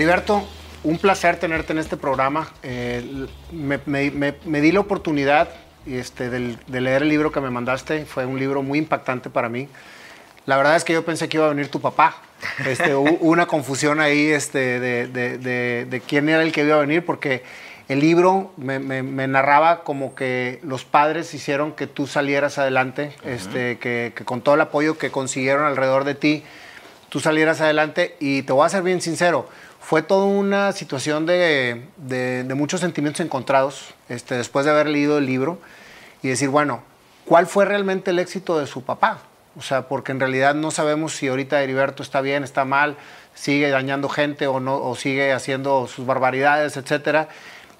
Heriberto, un placer tenerte en este programa. Eh, me, di la oportunidad este, de leer el libro que me mandaste. Fue un libro muy impactante para mí. La verdad es que yo pensé que iba a venir tu papá. Este, hubo una confusión ahí este, de, quién era el que iba a venir, porque el libro me, narraba como que los padres hicieron que tú salieras adelante, este, que, que, con todo el apoyo que consiguieron alrededor de ti, tú salieras adelante. Y te voy a ser bien sincero, fue toda una situación de, muchos sentimientos encontrados este, después de haber leído el libro y decir, bueno, ¿cuál fue realmente el éxito de su papá? O sea, porque en realidad no sabemos si ahorita Heriberto está bien, está mal, sigue dañando gente o, no, o sigue haciendo sus barbaridades, etcétera.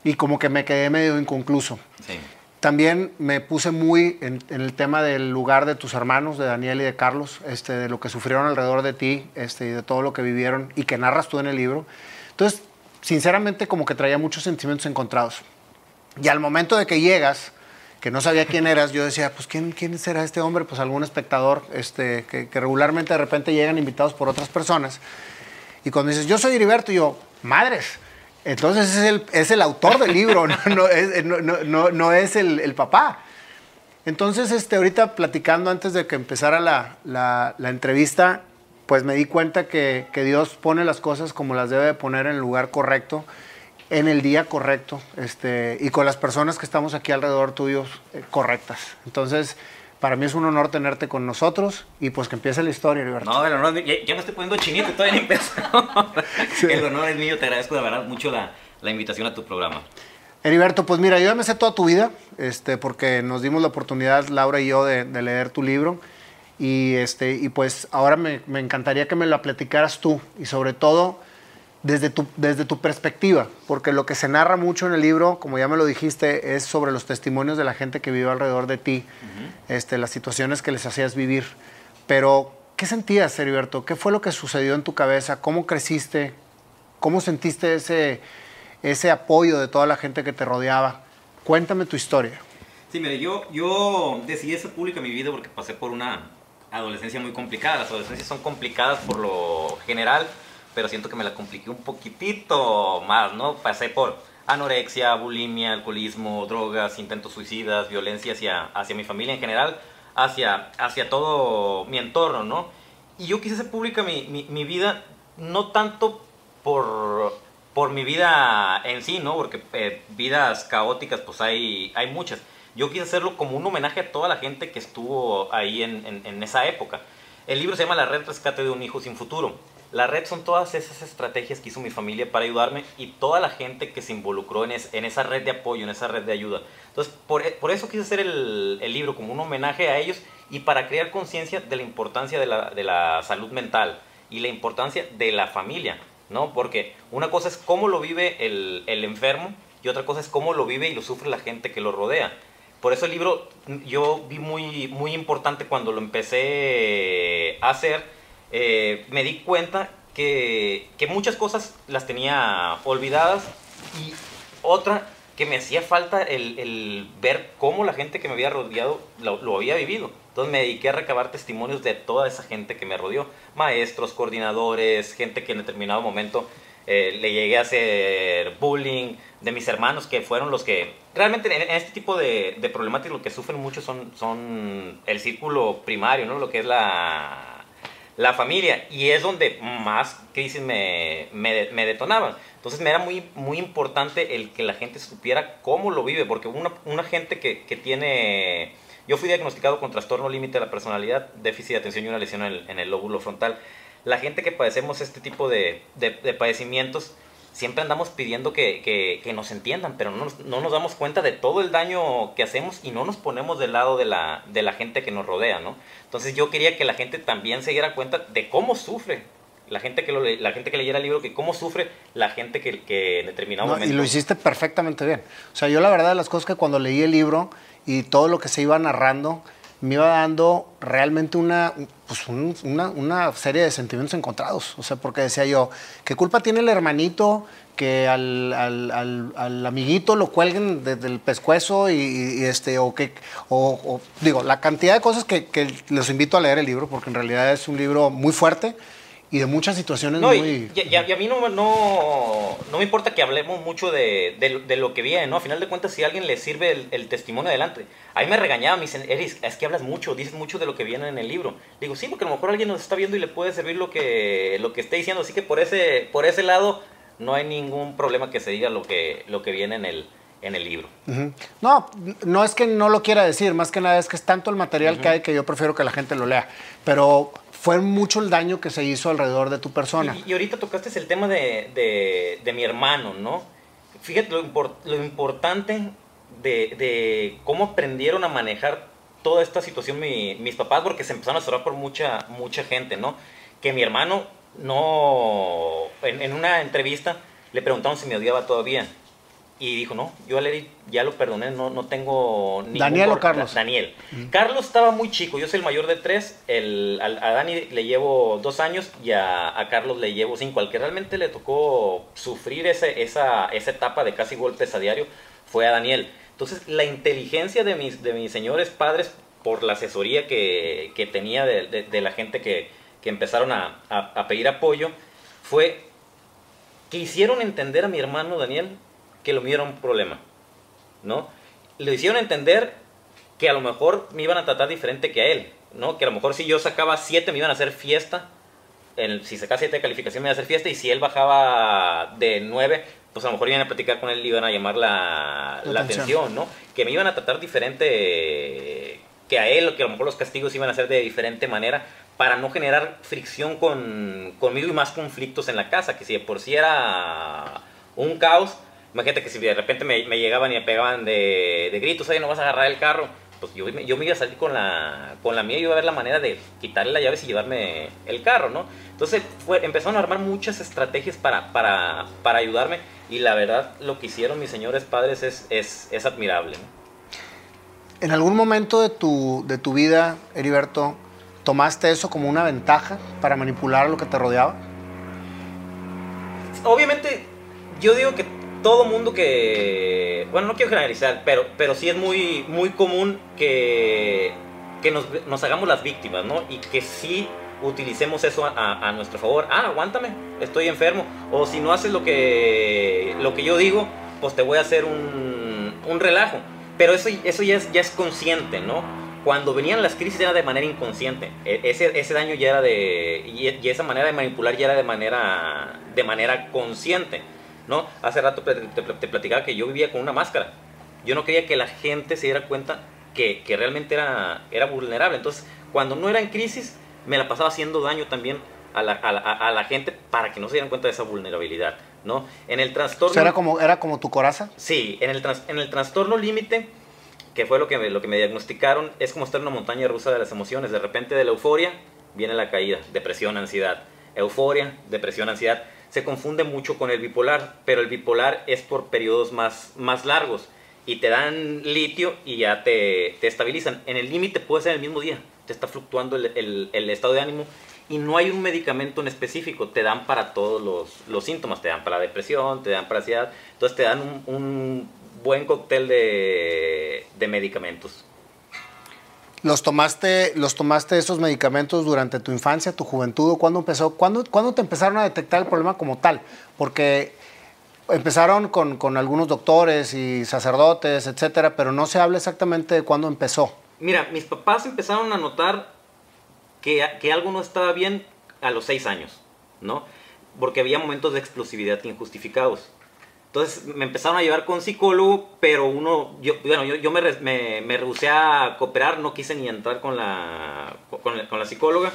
Y como que me quedé medio inconcluso. Sí. También me puse muy en, el tema del lugar de tus hermanos, de Daniel y de Carlos, este, de lo que sufrieron alrededor de ti este, y de todo lo que vivieron y que narras tú en el libro. Entonces, sinceramente, como que traía muchos sentimientos encontrados. Y al momento de que llegas, que no sabía quién eras, yo decía, pues ¿quién, quién será este hombre? Pues algún espectador este, que, regularmente de repente llegan invitados por otras personas. Y cuando dices, yo soy Heriberto, yo, madres entonces es el, es el autor del libro, no, es, no, es el, papá. Entonces, este, ahorita platicando antes de que empezara la, la, entrevista, pues me di cuenta que, que, Dios pone las cosas como las debe poner en el lugar correcto, en el día correcto, este, y con las personas que estamos aquí alrededor tuyos eh, correctas. Entonces, para mí es un honor tenerte con nosotros y pues que empiece la historia, Heriberto. No, el honor, yo me estoy poniendo chinito, todavía ni empezó. El honor es mío, te agradezco de verdad mucho la, la, invitación a tu programa. Heriberto, pues mira, yo ya me sé toda tu vida, este, porque nos dimos la oportunidad, Laura y yo, de, de leer tu libro. Y, este, y pues ahora me, me encantaría que me la platicaras tú y sobre todo desde tu, desde tu perspectiva, porque lo que se narra mucho en el libro, como ya me lo dijiste, es sobre los testimonios de la gente que vivió alrededor de ti, este, las situaciones que les hacías vivir. Pero, ¿qué sentías, Heriberto? ¿Qué fue lo que sucedió en tu cabeza? ¿Cómo creciste? ¿Cómo sentiste ese, ese apoyo de toda la gente que te rodeaba? Cuéntame tu historia. Sí, mire, yo, yo decidí ser pública en mi vida porque pasé por una adolescencia muy complicada. Las adolescencias son complicadas por lo general pero siento que me la compliqué un poquitito más, ¿no? Pasé por anorexia, bulimia, alcoholismo, drogas, intentos suicidas, violencia hacia, hacia mi familia en general, hacia, hacia todo mi entorno, ¿no? Y yo quise hacer pública mi, mi, vida, no tanto por, por mi vida en sí, ¿no? Porque eh, vidas caóticas, pues hay, hay muchas. Yo quise hacerlo como un homenaje a toda la gente que estuvo ahí en, en, en esa época. El libro se llama La Red Rescate de un Hijo Sin Futuro. La red son todas esas estrategias que hizo mi familia para ayudarme y toda la gente que se involucró en, en esa red de apoyo, en esa red de ayuda. Entonces, por, por eso quise hacer el, el, libro como un homenaje a ellos y para crear conciencia de la importancia de la, de la, salud mental y la importancia de la familia, ¿no? Porque una cosa es cómo lo vive el, el enfermo y otra cosa es cómo lo vive y lo sufre la gente que lo rodea. Por eso el libro yo vi muy, muy importante cuando lo empecé a hacer eh, me di cuenta que, que, muchas cosas las tenía olvidadas y otra que me hacía falta el, el ver cómo la gente que me había rodeado lo, había vivido. Entonces me dediqué a recabar testimonios de toda esa gente que me rodeó, maestros, coordinadores, gente que en determinado momento eh, le llegué a hacer bullying, de mis hermanos que fueron los que realmente en, este tipo de, de problemáticas lo que sufren mucho son, son el círculo primario, ¿no? Lo que es la la familia, y es donde más crisis me, me, detonaban. Entonces me era muy, muy importante el que la gente supiera cómo lo vive, porque una, gente que, que tiene... Yo fui diagnosticado con trastorno límite de la personalidad, déficit de atención y una lesión en el, en el lóbulo frontal. La gente que padecemos este tipo de, de padecimientos, siempre andamos pidiendo que, que, nos entiendan, pero no, no, nos damos cuenta de todo el daño que hacemos y no nos ponemos del lado de la, de la gente que nos rodea, ¿no? Entonces yo quería que la gente también se diera cuenta de cómo sufre la gente que, lo, la gente que leyera el libro, que cómo sufre la gente que, que en determinado momento... Y lo hiciste perfectamente bien. O sea, yo la verdad de las cosas que cuando leí el libro y todo lo que se iba narrando, me iba dando realmente una, pues una, una, serie de sentimientos encontrados. O sea, porque decía yo, ¿qué culpa tiene el hermanito que al, al, al, amiguito lo cuelguen desde el pescuezo y, este, o que, o, digo, la cantidad de cosas que, que, les invito a leer el libro, porque en realidad es un libro muy fuerte y de muchas situaciones No, muy... y, a y a mí no, no, no me importa que hablemos mucho de, de, de lo que viene, ¿no? A final de cuentas, si a alguien le sirve el, el testimonio adelante. A mí me regañaba, me dicen, Eris, es que hablas mucho, dices mucho de lo que viene en el libro. Digo, sí, porque a lo mejor alguien nos está viendo y le puede servir lo que, lo que esté diciendo. Así que por ese, por ese lado, no hay ningún problema que se diga lo que, lo que viene en el, en el libro. No, no es que no lo quiera decir, más que nada es que es tanto el material que hay que yo prefiero que la gente lo lea. Pero fue mucho el daño que se hizo alrededor de tu persona. Y, y ahorita tocaste el tema de, de- de mi hermano, ¿no? Fíjate lo, impor- lo importante de, de cómo aprendieron a manejar toda esta situación mi- mis papás, porque se empezaron a cerrar por mucha, mucha gente, ¿no? Que mi hermano no... En, en una entrevista le preguntaron si me odiaba todavía. Y dijo, no, yo a Larry ya lo perdoné, no, no tengo ningún ¿Daniel o Carlos? Daniel. Carlos estaba muy chico, yo soy el mayor de tres, el, al- a, Dani le llevo dos años y a, a Carlos le llevo cinco. Al que realmente le tocó sufrir ese, esa, esa etapa de casi golpes a diario fue a Daniel. Entonces, la inteligencia de mis, de mis señores padres, por la asesoría que, que tenía de, de- de la gente que, que empezaron a, a- a pedir apoyo, fue que hicieron entender a mi hermano Daniel que lo mío era un problema, ¿no? Le hicieron entender que a lo mejor me iban a tratar diferente que a él, ¿no? Que a lo mejor si yo sacaba 7 me iban a hacer fiesta, el- si sacaba 7 de calificación me iban a hacer fiesta y si él bajaba de 9, pues a lo mejor iban a platicar con él y iban a llamar la, La la atención. atención, ¿no? Que me iban a tratar diferente que a él, que a lo mejor los castigos iban a ser de diferente manera para no generar fricción con, conmigo y más conflictos en la casa, que si de por sí era un caos, imagínate que si de repente me, me llegaban y me pegaban de, de gritos, oye, no vas a agarrar el carro, pues yo, me- yo me iba a salir con la, con la mía y iba a ver la manera de quitarle las llaves y llevarme el carro, ¿no? Entonces fue, empezaron a armar muchas estrategias para, para, para ayudarme y la verdad lo que hicieron mis señores padres es, es, es admirable, ¿no? ¿En algún momento de tu, de tu vida, Heriberto, tomaste eso como una ventaja para manipular lo que te rodeaba? obviamente, yo digo que todo mundo que. Bueno, no quiero generalizar, pero, pero sí es muy, muy común que, que nos, nos hagamos las víctimas, ¿no? Y que sí utilicemos eso a, a- nuestro favor. Ah, aguántame, estoy enfermo. O si no haces lo que, lo que yo digo, pues te voy a hacer un, un relajo. Pero eso, eso ya, es, ya es consciente, ¿no? Cuando venían las crisis era de manera inconsciente. E- Ese, ese daño ya era de... Y, y esa manera de manipular ya era de manera, de manera consciente, ¿no? Hace rato te, platicaba que yo vivía con una máscara. Yo no quería que la gente se diera cuenta que, que realmente era, era vulnerable. Entonces, cuando no era en crisis, me la pasaba haciendo daño también a la, a la- a la gente para que no se dieran cuenta de esa vulnerabilidad, ¿no? En el O trastorno... sea, era como, era como tu coraza. Sí, en el, trans- en el trastorno límite, que fue lo que, me, lo que me diagnosticaron, es como estar en una montaña rusa de las emociones. De repente de la euforia viene la caída, depresión, ansiedad. Euforia, depresión, ansiedad. Se confunde mucho con el bipolar, pero el bipolar es por periodos más, más largos y te dan litio y ya te, te estabilizan. En el límite puede ser el mismo día, te está fluctuando el, el- estado de ánimo y no hay un medicamento en específico, te dan para todos los, los síntomas, te dan para depresión, te dan para ansiedad, entonces te dan un, un buen cóctel de, de medicamentos. ¿Los tomaste, ¿Los tomaste esos medicamentos durante tu infancia, tu juventud? ¿Cuándo, empezó, cuándo, cuándo te empezaron a detectar el problema como tal? Porque empezaron con, con algunos doctores y sacerdotes, etcétera, pero no se habla exactamente de cuándo empezó. Mira, mis papás empezaron a notar que, que algo no estaba bien a los seis años, ¿no? Porque había momentos de explosividad injustificados. Entonces me empezaron a llevar con psicólogo, pero uno, yo, bueno, yo, yo me, me, me rehusé a cooperar, no quise ni entrar con la, con, la- con la psicóloga.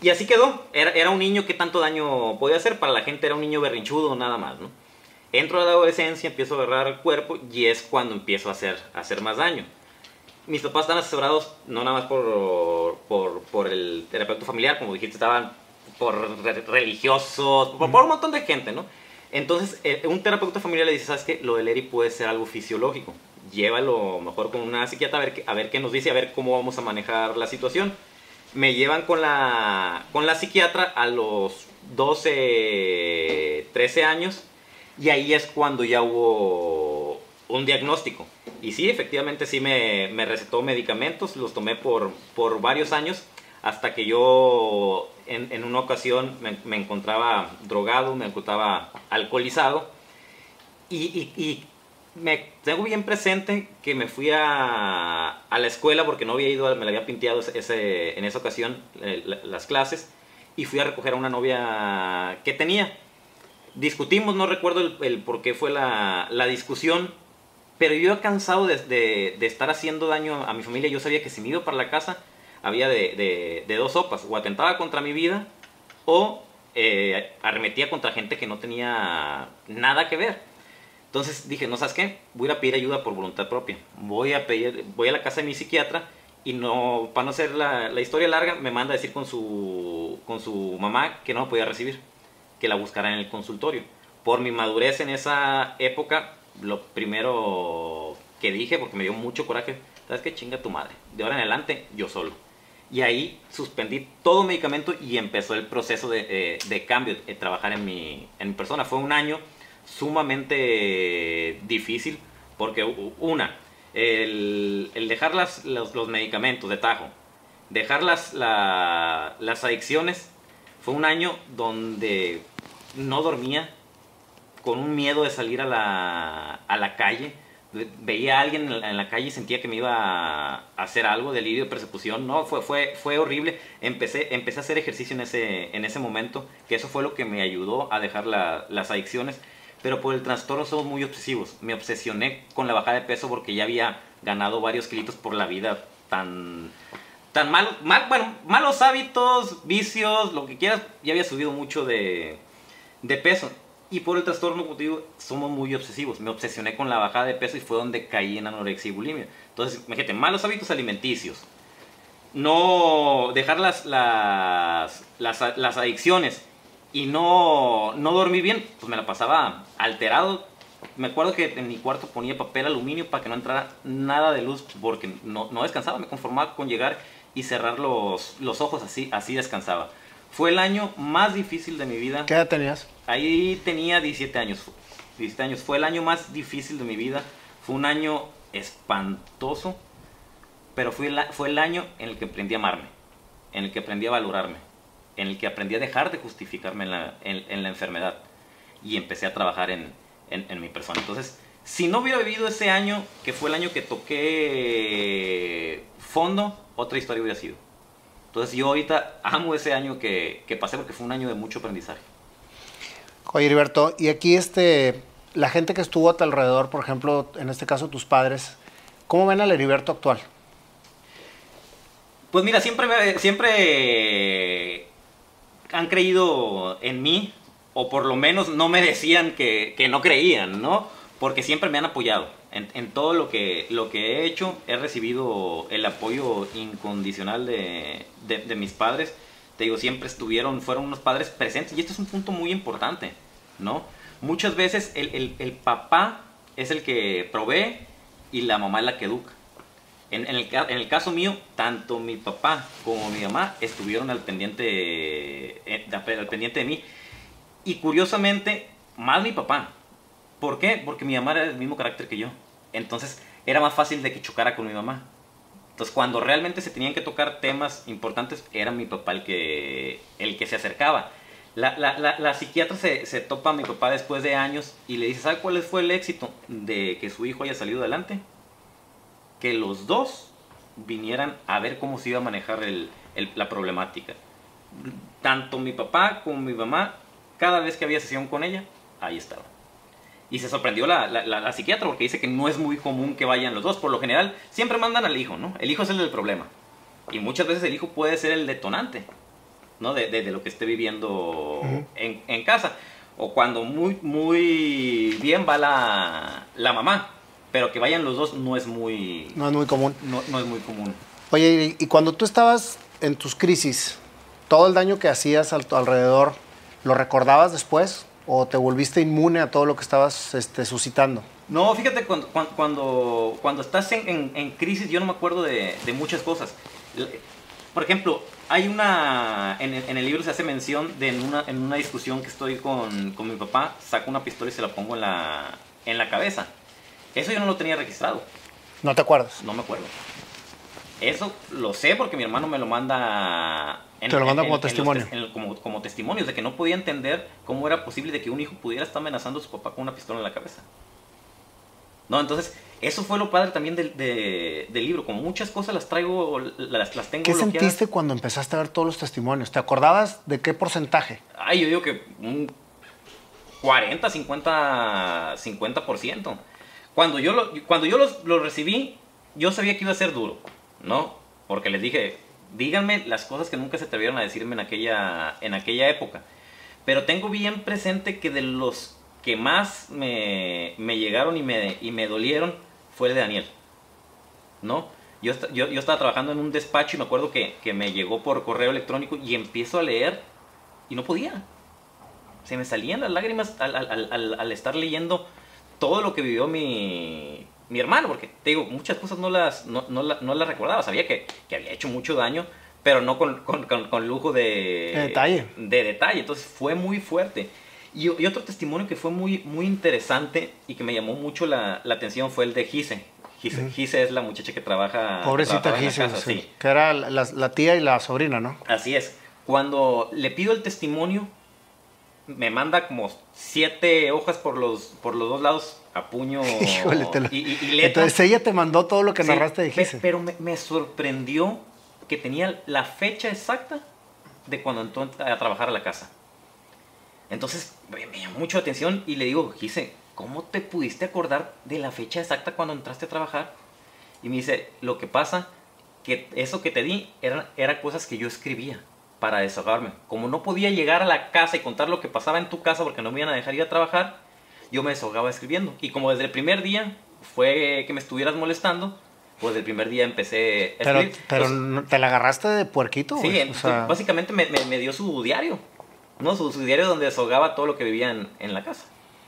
Y así quedó. Era, era un niño que tanto daño podía hacer. Para la gente era un niño berrinchudo, nada más, ¿no? Entro a la adolescencia, empiezo a agarrar el cuerpo y es cuando empiezo a hacer, a hacer más daño mis papás están asesorados no nada más por, por, por el terapeuta familiar, como dijiste, estaban por re- religiosos, por, por un montón de gente, ¿no? Entonces, eh, un terapeuta familiar le dice, ¿sabes qué? Lo del ERI puede ser algo fisiológico. Llévalo mejor con una psiquiatra a ver, qué- a ver qué nos dice, a ver cómo vamos a manejar la situación. Me llevan con la, con la psiquiatra a los 12, 13 años y ahí es cuando ya hubo un diagnóstico. Y sí, efectivamente sí me, me recetó medicamentos, los tomé por, por varios años hasta que yo en, una ocasión me, encontraba drogado, me encontraba alcoholizado y, me tengo bien presente que me fui a, la escuela porque no había ido, me la había pinteado ese, en esa ocasión eh, las clases y fui a recoger a una novia que tenía. Discutimos, no recuerdo el, por qué fue la, la, discusión, pero yo cansado de, de, de, estar haciendo daño a mi familia. Yo sabía que si me iba para la casa, había de, de, dos sopas, o atentaba contra mi vida o eh, arremetía contra gente que no tenía nada que ver. Entonces dije, no sabes qué, voy a pedir ayuda por voluntad propia. Voy a pedir, voy a la casa de mi psiquiatra y no, para no hacer la, la historia larga, me manda a decir con su, con su mamá que no me podía recibir, que la buscara en el consultorio. Por mi madurez en esa época, lo primero que dije, porque me dio mucho coraje, ¿sabes qué? Chinga tu madre. De ahora en adelante, yo solo. Y ahí suspendí todo medicamento y empezó el proceso de, eh, de cambio, de trabajar en mi, en persona. Fue un año sumamente difícil porque una, el, el dejar las, los, los, medicamentos de tajo, dejar las, la, las adicciones, fue un año donde no dormía, con un miedo de salir a la, a la calle, veía a alguien en la, calle y sentía que me iba a hacer algo, delirio, persecución, no, fue, fue, fue horrible. Empecé, empecé a hacer ejercicio en ese, en ese momento, que eso fue lo que me ayudó a dejar las adicciones, pero por el trastorno somos muy obsesivos. Me obsesioné con la bajada de peso porque ya había ganado varios kilitos por la vida tan... Tan mal, mal, malos hábitos, vicios, lo que quieras, ya había subido mucho de, de peso y por el trastorno contigo somos muy obsesivos. Me obsesioné con la bajada de peso y fue donde caí en anorexia y bulimia. Entonces, imagínate, malos hábitos alimenticios. No dejar las, las, las, adicciones y no, no dormir bien, pues me la pasaba alterado. Me acuerdo que en mi cuarto ponía papel aluminio para que no entrara nada de luz porque no, no descansaba. Me conformaba con llegar y cerrar los, los ojos así, así descansaba. Fue el año más difícil de mi vida. ¿Qué edad tenías? Ahí tenía 17 años. 17 años. Fue el año más difícil de mi vida. Fue un año espantoso. Pero fue, el, fue el año en el que aprendí a amarme. En el que aprendí a valorarme. En el que aprendí a dejar de justificarme en la, en, la enfermedad. Y empecé a trabajar en, en mi persona. Entonces, si no hubiera vivido ese año, que fue el año que toqué fondo, otra historia hubiera sido. Entonces yo ahorita amo ese año que, que pasé porque fue un año de mucho aprendizaje. Oye, Heriberto, y aquí este, la gente que estuvo a tu alrededor, por ejemplo, en este caso tus padres, ¿cómo ven al Heriberto actual? Pues mira, siempre, siempre han creído en mí, o por lo menos no me decían que, que no creían, ¿no? Porque siempre me han apoyado en, todo lo que, lo que he hecho, he recibido el apoyo incondicional de, mis padres. Te digo, siempre estuvieron, fueron unos padres presentes. Y esto es un punto muy importante, ¿no? Muchas veces el, papá es el que provee y la mamá es la que educa. En, el, en, el, caso mío, tanto mi papá como mi mamá estuvieron al pendiente, eh, al pendiente de mí. Y curiosamente, más mi papá. ¿Por qué? Porque mi mamá era del mismo carácter que yo. Entonces era más fácil de que chocara con mi mamá. Entonces cuando realmente se tenían que tocar temas importantes, era mi papá el que, el que se acercaba. La, la, la, psiquiatra se, se, topa a mi papá después de años y le dice, ¿sabe cuál fue el éxito de que su hijo haya salido adelante? Que los dos vinieran a ver cómo se iba a manejar el, la problemática. Tanto mi papá como mi mamá, cada vez que había sesión con ella, ahí estaba. Y se sorprendió la, la, psiquiatra porque dice que no es muy común que vayan los dos. Por lo general, siempre mandan al hijo, ¿no? El hijo es el del problema. Y muchas veces el hijo puede ser el detonante, ¿no? De, de, lo que esté viviendo en, en, casa. O cuando muy, muy bien va la, la mamá. Pero que vayan los dos no es muy... No es muy común. No, no es muy común. Oye, y cuando tú estabas en tus crisis, todo el daño que hacías a tu alrededor, ¿lo recordabas después? O te volviste inmune a todo lo que estabas este, suscitando? No, fíjate, cuando, cuando, cuando estás en, en, crisis yo no me acuerdo de, de, muchas cosas. Por ejemplo, hay una, en, en, el libro se hace mención de en una, en una discusión que estoy con, con, mi papá, saco una pistola y se la pongo en la, en la cabeza. Eso yo no lo tenía registrado. ¿No te acuerdas? No me acuerdo. Eso lo sé porque mi hermano me lo manda... En, Te lo manda como testimonio. como, como testimonio, de que no podía entender cómo era posible de que un hijo pudiera estar amenazando a su papá con una pistola en la cabeza. No, entonces, eso fue lo padre también del, del libro. Como muchas cosas las traigo, las, las tengo ¿Qué sentiste cuando empezaste a ver todos los testimonios? ¿Te acordabas de qué porcentaje? Ay, yo digo que un 40, 50, 50%. Cuando yo, lo, cuando yo los, los recibí, yo sabía que iba a ser duro, ¿no? Porque les dije, díganme las cosas que nunca se atrevieron a decirme en aquella, en aquella época. Pero tengo bien presente que de los que más me, me llegaron y me, y me dolieron fue el de Daniel. ¿No? Yo, yo, yo, estaba trabajando en un despacho y me acuerdo que, que, me llegó por correo electrónico y empiezo a leer y no podía. Se me salían las lágrimas al, al, al, al estar leyendo todo lo que vivió mi, mi hermano, porque te digo, muchas cosas no las, no, no, no las recordaba. Sabía que, que, había hecho mucho daño, pero no con, con, con, lujo de, de, detalle. De detalle. Entonces fue muy fuerte. Y, y, otro testimonio que fue muy, muy interesante y que me llamó mucho la, la atención fue el de Gise. Gise, Gise, es la muchacha que trabaja. Pobrecita Gise, sí. Que era la, la, tía y la sobrina, ¿no? Así es. Cuando le pido el testimonio, me manda como siete hojas por los, por los dos lados a puño Híjole, y, y, Entonces ella te mandó todo lo que narraste de Gise. Pero me, me, sorprendió que tenía la fecha exacta de cuando entró a trabajar a la casa. Entonces me, llamó mucho la atención y le digo, Gise, ¿cómo te pudiste acordar de la fecha exacta cuando entraste a trabajar? Y me dice, lo que pasa, que eso que te di eran era cosas que yo escribía para desahogarme. Como no podía llegar a la casa y contar lo que pasaba en tu casa porque no me iban a dejar ir a trabajar, yo me desahogaba escribiendo. Y como desde el primer día fue que me estuvieras molestando, pues el primer día empecé a escribir. Pero, pero ¿te la agarraste de puerquito? Sí, básicamente me, me, dio su diario. ¿no? Su, diario donde desahogaba todo lo que vivía en, la casa.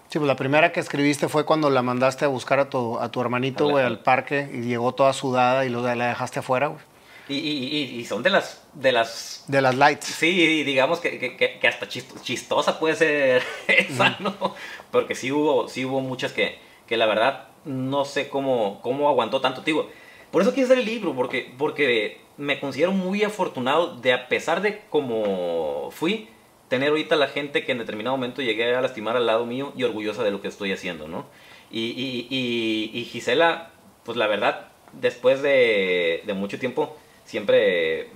Sí, pues la primera que escribiste fue cuando la mandaste a buscar a tu, a tu hermanito, güey, al parque y llegó toda sudada y luego la dejaste afuera, güey. Y, y, y, son de las, de las... De las lights. Sí, digamos que, que, que hasta chistosa puede ser esa, ¿no? Porque sí hubo, sí hubo muchas que, que la verdad no sé cómo, cómo aguantó tanto. Digo, por eso quise hacer el libro, porque, porque me considero muy afortunado de a pesar de cómo fui, tener ahorita la gente que en determinado momento llegué a lastimar al lado mío y orgullosa de lo que estoy haciendo, ¿no? Y, y, y, Gisela, pues la verdad, después de, de mucho tiempo, siempre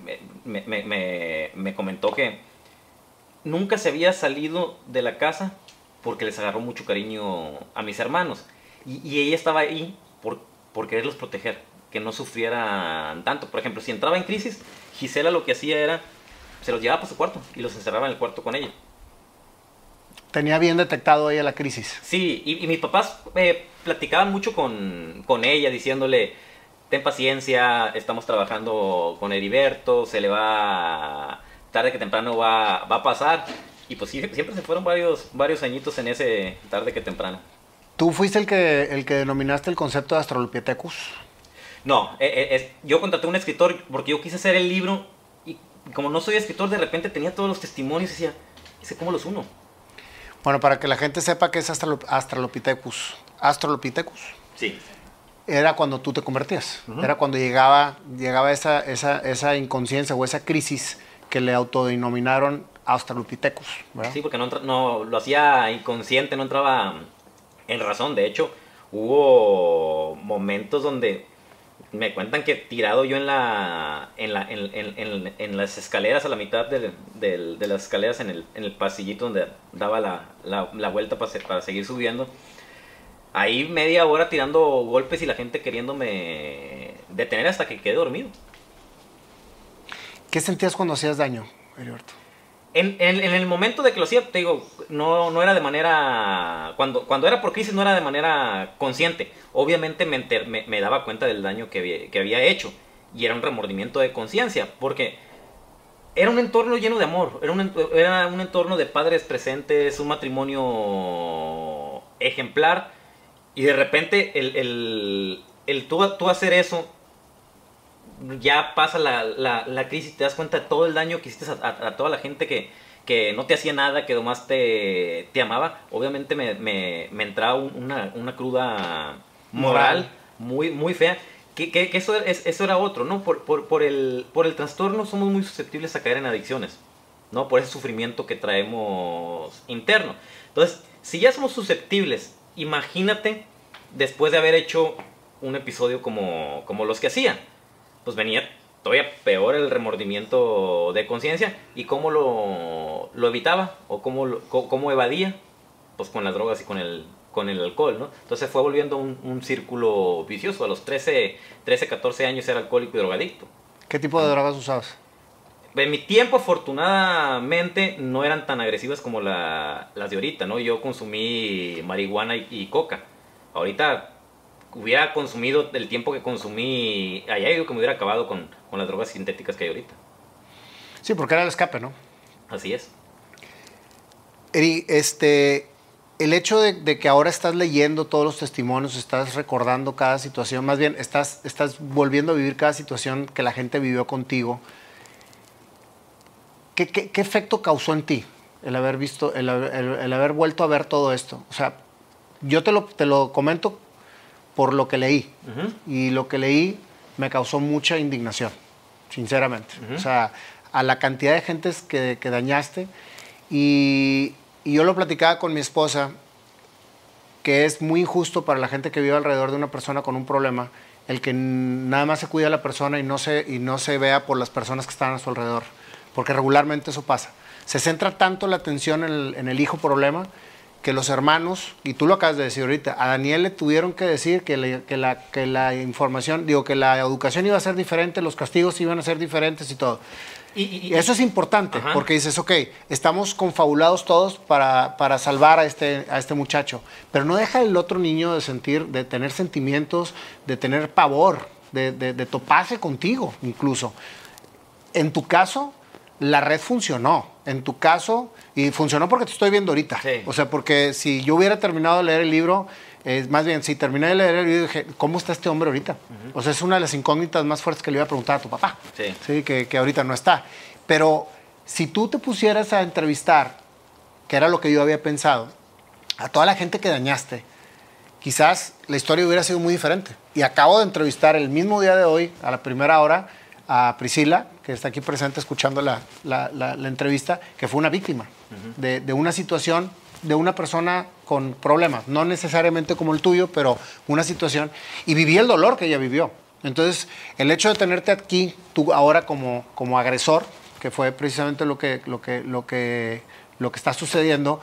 me, me, me, me, comentó que nunca se había salido de la casa porque les agarró mucho cariño a mis hermanos. Y, ella estaba ahí por, por quererlos proteger, que no sufrieran tanto. Por ejemplo, si entraba en crisis, Gisela lo que hacía era se los llevaba para su cuarto y los encerraba en el cuarto con ella. Tenía bien detectado ella la crisis. Sí, y, mis papás eh, platicaban mucho con, con, ella, diciéndole, ten paciencia, estamos trabajando con Heriberto, se le va, tarde que temprano va, va a pasar. Y pues sí, siempre se fueron varios, varios añitos en ese tarde que temprano. ¿Tú fuiste el que, el que denominaste el concepto de Astrolopithecus? No, eh, eh, yo contraté a un escritor porque yo quise hacer el libro como no soy escritor, de repente tenía todos los testimonios y decía, ¿ese cómo los uno? Bueno, para que la gente sepa qué es Astrolopithecus. Astrolopithecus. Sí. Era cuando tú te convertías. Era cuando llegaba, llegaba esa, esa, esa inconsciencia o esa crisis que le autodenominaron Australopithecus. Sí, porque no, no, lo hacía inconsciente, no entraba en razón. De hecho, hubo momentos donde me cuentan que tirado yo en la en, la, en, en, en las escaleras a la mitad de, de, de las escaleras en el, pasillito donde daba la, la, la vuelta para, para, seguir subiendo ahí media hora tirando golpes y la gente queriéndome detener hasta que quedé dormido ¿qué sentías cuando hacías daño Heriberto? En, en, en, el momento de que lo hacía, te digo, no, no era de manera. Cuando, cuando era por crisis, no era de manera consciente. Obviamente me, me, me daba cuenta del daño que había, que había hecho. Y era un remordimiento de conciencia. Porque era un entorno lleno de amor. Era un, era un entorno de padres presentes, un matrimonio ejemplar. Y de repente, el, el, el tú, tú hacer eso ya pasa la, la, la, crisis, te das cuenta de todo el daño que hiciste a, toda la gente que, que, no te hacía nada, que nomás te, te amaba, obviamente me, me, me entraba una, una, cruda moral muy, muy fea. que, que, eso, eso, era otro, ¿no? Por, por, por, el, por el trastorno somos muy susceptibles a caer en adicciones, ¿no? Por ese sufrimiento que traemos interno. Entonces, si ya somos susceptibles, imagínate después de haber hecho un episodio como, como los que hacía. Pues venía todavía peor el remordimiento de conciencia y cómo lo, lo, evitaba o cómo, cómo evadía, pues con las drogas y con el, con el alcohol, ¿no? Entonces fue volviendo un, un, círculo vicioso. A los 13, 13, 14 años era alcohólico y drogadicto. ¿Qué tipo de drogas usabas? En mi tiempo, afortunadamente, no eran tan agresivas como la, las de ahorita, ¿no? Yo consumí marihuana y, coca. Ahorita hubiera consumido el tiempo que consumí allá, digo que me hubiera acabado con, con las drogas sintéticas que hay ahorita. Sí, porque era el escape, ¿no? Así es. Eri, este, el hecho de, que ahora estás leyendo todos los testimonios, estás recordando cada situación, más bien estás, estás volviendo a vivir cada situación que la gente vivió contigo, ¿qué, qué, efecto causó en ti el haber visto, el, el, haber vuelto a ver todo esto? O sea, yo te lo, te lo comento por lo que leí, y lo que leí me causó mucha indignación, sinceramente. O sea, a la cantidad de gentes que, que dañaste, y, y yo lo platicaba con mi esposa, que es muy injusto para la gente que vive alrededor de una persona con un problema, el que nada más se cuida a la persona y no se, y no se vea por las personas que están a su alrededor, porque regularmente eso pasa. Se centra tanto la atención en el, en el hijo problema que los hermanos, y tú lo acabas de decir ahorita, a Daniel le tuvieron que decir que, que, la, que la información, digo, que la educación iba a ser diferente, los castigos iban a ser diferentes y todo. Y, eso es importante, porque dices, ok, estamos confabulados todos para, para, salvar a este, a este muchacho, pero no deja el otro niño de sentir, de tener sentimientos, de tener pavor, de, de, toparse contigo incluso. En tu caso, la red funcionó. En tu caso, y funcionó porque te estoy viendo ahorita. O sea, porque si yo hubiera terminado de leer el libro, es más bien, si terminé de leer el libro, dije, ¿cómo está este hombre ahorita? O sea, es una de las incógnitas más fuertes que le iba a preguntar a tu papá. Sí. Que, que, ahorita no está. Pero si tú te pusieras a entrevistar, que era lo que yo había pensado, a toda la gente que dañaste, quizás la historia hubiera sido muy diferente. Y acabo de entrevistar el mismo día de hoy, a la primera hora, a Priscila, que está aquí presente escuchando la, la, la, entrevista, que fue una víctima de, de una situación de una persona con problemas, no necesariamente como el tuyo, pero una situación, y viví el dolor que ella vivió. Entonces, el hecho de tenerte aquí, tú ahora como, como agresor, que fue precisamente lo que, lo, que, lo, que, lo que está sucediendo,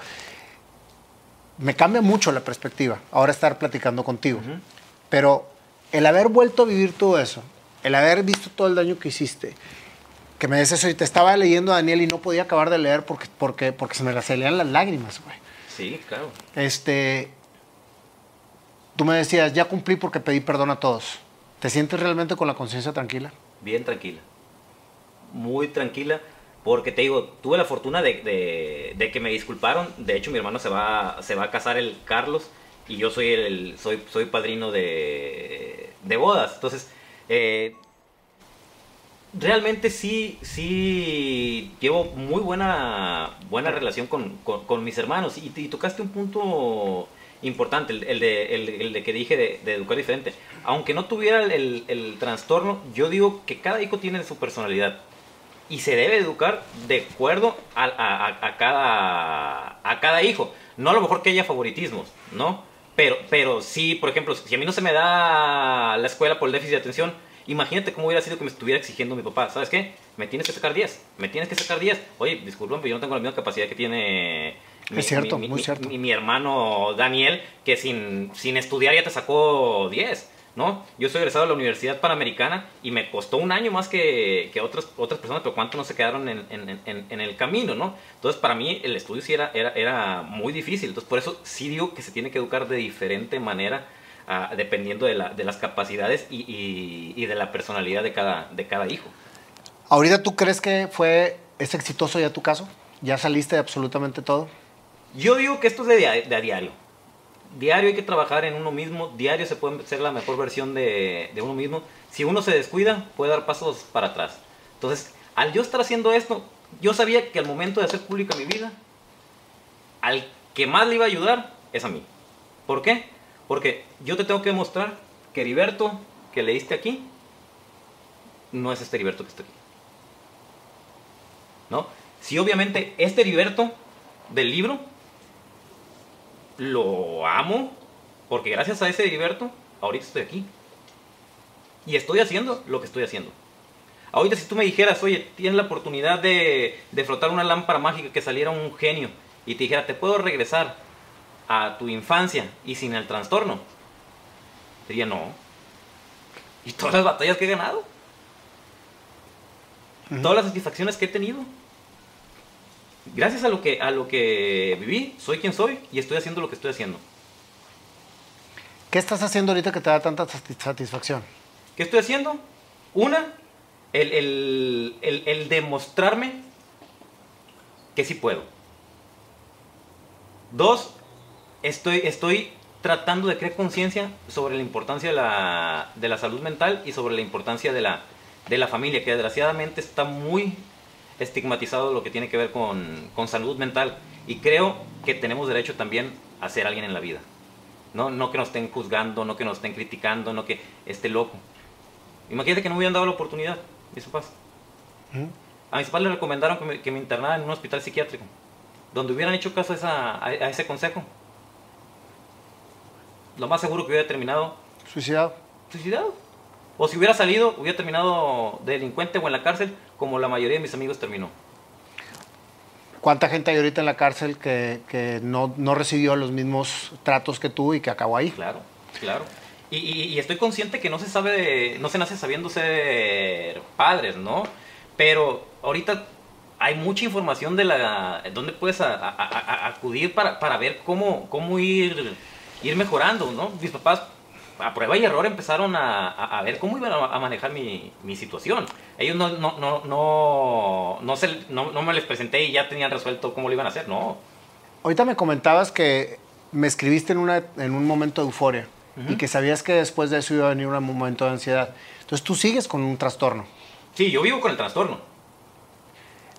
me cambia mucho la perspectiva, ahora estar platicando contigo. Pero el haber vuelto a vivir todo eso, el haber visto todo el daño que hiciste, que me dices, y te estaba leyendo a Daniel y no podía acabar de leer porque, porque, porque se me salían las lágrimas, güey. Sí, claro. Este, tú me decías, ya cumplí porque pedí perdón a todos. ¿Te sientes realmente con la conciencia tranquila? Bien tranquila. Muy tranquila. Porque te digo, tuve la fortuna de, de, que me disculparon. De hecho, mi hermano se va, se va a casar el Carlos y yo soy el soy, soy padrino de, de bodas. Entonces, eh, realmente sí, sí llevo muy buena, buena relación con, con, mis hermanos y, tocaste un punto importante, el, de, el, de, que dije de, educar diferente. Aunque no tuviera el, el, trastorno, yo digo que cada hijo tiene su personalidad y se debe educar de acuerdo a, a, a, cada, a cada hijo. No a lo mejor que haya favoritismos, ¿no? Pero, pero sí, por ejemplo, si a mí no se me da la escuela por el déficit de atención, Imagínate cómo hubiera sido que me estuviera exigiendo mi papá. ¿Sabes qué? Me tienes que sacar 10. Me tienes que sacar 10. Oye, disculpen, pero yo no tengo la misma capacidad que tiene mi, es cierto, muy cierto. Mi, hermano Daniel, que sin, sin estudiar ya te sacó 10. ¿no? Yo soy egresado de la Universidad Panamericana y me costó un año más que, que otras, otras personas, pero cuánto no se quedaron en, en, en, el camino, ¿no? Entonces, para mí el estudio sí era, era, era muy difícil. Entonces, por eso sí digo que se tiene que educar de diferente manera dependiendo de, la, de, las capacidades y, y, de la personalidad de cada, de cada hijo. ¿Ahorita tú crees que fue, es exitoso ya tu caso? ¿Ya saliste de absolutamente todo? Yo digo que esto es de, de a diario. Diario hay que trabajar en uno mismo, diario se puede ser la mejor versión de, de uno mismo. Si uno se descuida, puede dar pasos para atrás. Entonces, al yo estar haciendo esto, yo sabía que al momento de hacer pública mi vida, al que más le iba a ayudar es a mí. ¿Por qué? Porque yo te tengo que demostrar que Heriberto, que leíste aquí no es este Heriberto que está aquí. ¿No? Si obviamente este Heriberto del libro lo amo, porque gracias a ese Heriberto, ahorita estoy aquí. Y estoy haciendo lo que estoy haciendo. Ahorita si tú me dijeras, oye, tienes la oportunidad de, de frotar una lámpara mágica que saliera un genio y te dijera, te puedo regresar a tu infancia y sin el trastorno, diría no. Y todas las batallas que he ganado. Todas las satisfacciones que he tenido. Gracias a lo que a lo que viví, soy quien soy y estoy haciendo lo que estoy haciendo. ¿Qué estás haciendo ahorita que te da tanta satisfacción? ¿Qué estoy haciendo? Una, el, el, el, el demostrarme que sí puedo. Dos, estoy, estoy tratando de crear conciencia sobre la importancia de la, de la, salud mental y sobre la importancia de la, de la familia, que desgraciadamente está muy estigmatizado lo que tiene que ver con, con, salud mental. Y creo que tenemos derecho también a ser alguien en la vida. No, no que nos estén juzgando, no que nos estén criticando, no que esté loco. Imagínate que no me hubieran dado la oportunidad, mis papás. A mis papás les recomendaron que me, que me internara en un hospital psiquiátrico, donde hubieran hecho caso a, esa, a, a ese consejo lo más seguro que hubiera terminado suicidado. Suicidado. O si hubiera salido, hubiera terminado delincuente o en la cárcel, como la mayoría de mis amigos terminó. ¿Cuánta gente hay ahorita en la cárcel que, que no, no, recibió los mismos tratos que tú y que acabó ahí? Claro, claro. Y, y, y, estoy consciente que no se sabe, no se nace sabiendo ser padres, ¿no? Pero ahorita hay mucha información de la, dónde puedes a, a, a, acudir para, para ver cómo, cómo ir ir mejorando, ¿no? Mis papás a prueba y error empezaron a, a, a ver cómo iban a, manejar mi, mi, situación. Ellos no, no, no, no, no, se, no, no me les presenté y ya tenían resuelto cómo lo iban a hacer, no. Ahorita me comentabas que me escribiste en, una, en un momento de euforia uh -huh. y que sabías que después de eso iba a venir un momento de ansiedad. Entonces tú sigues con un trastorno. Sí, yo vivo con el trastorno.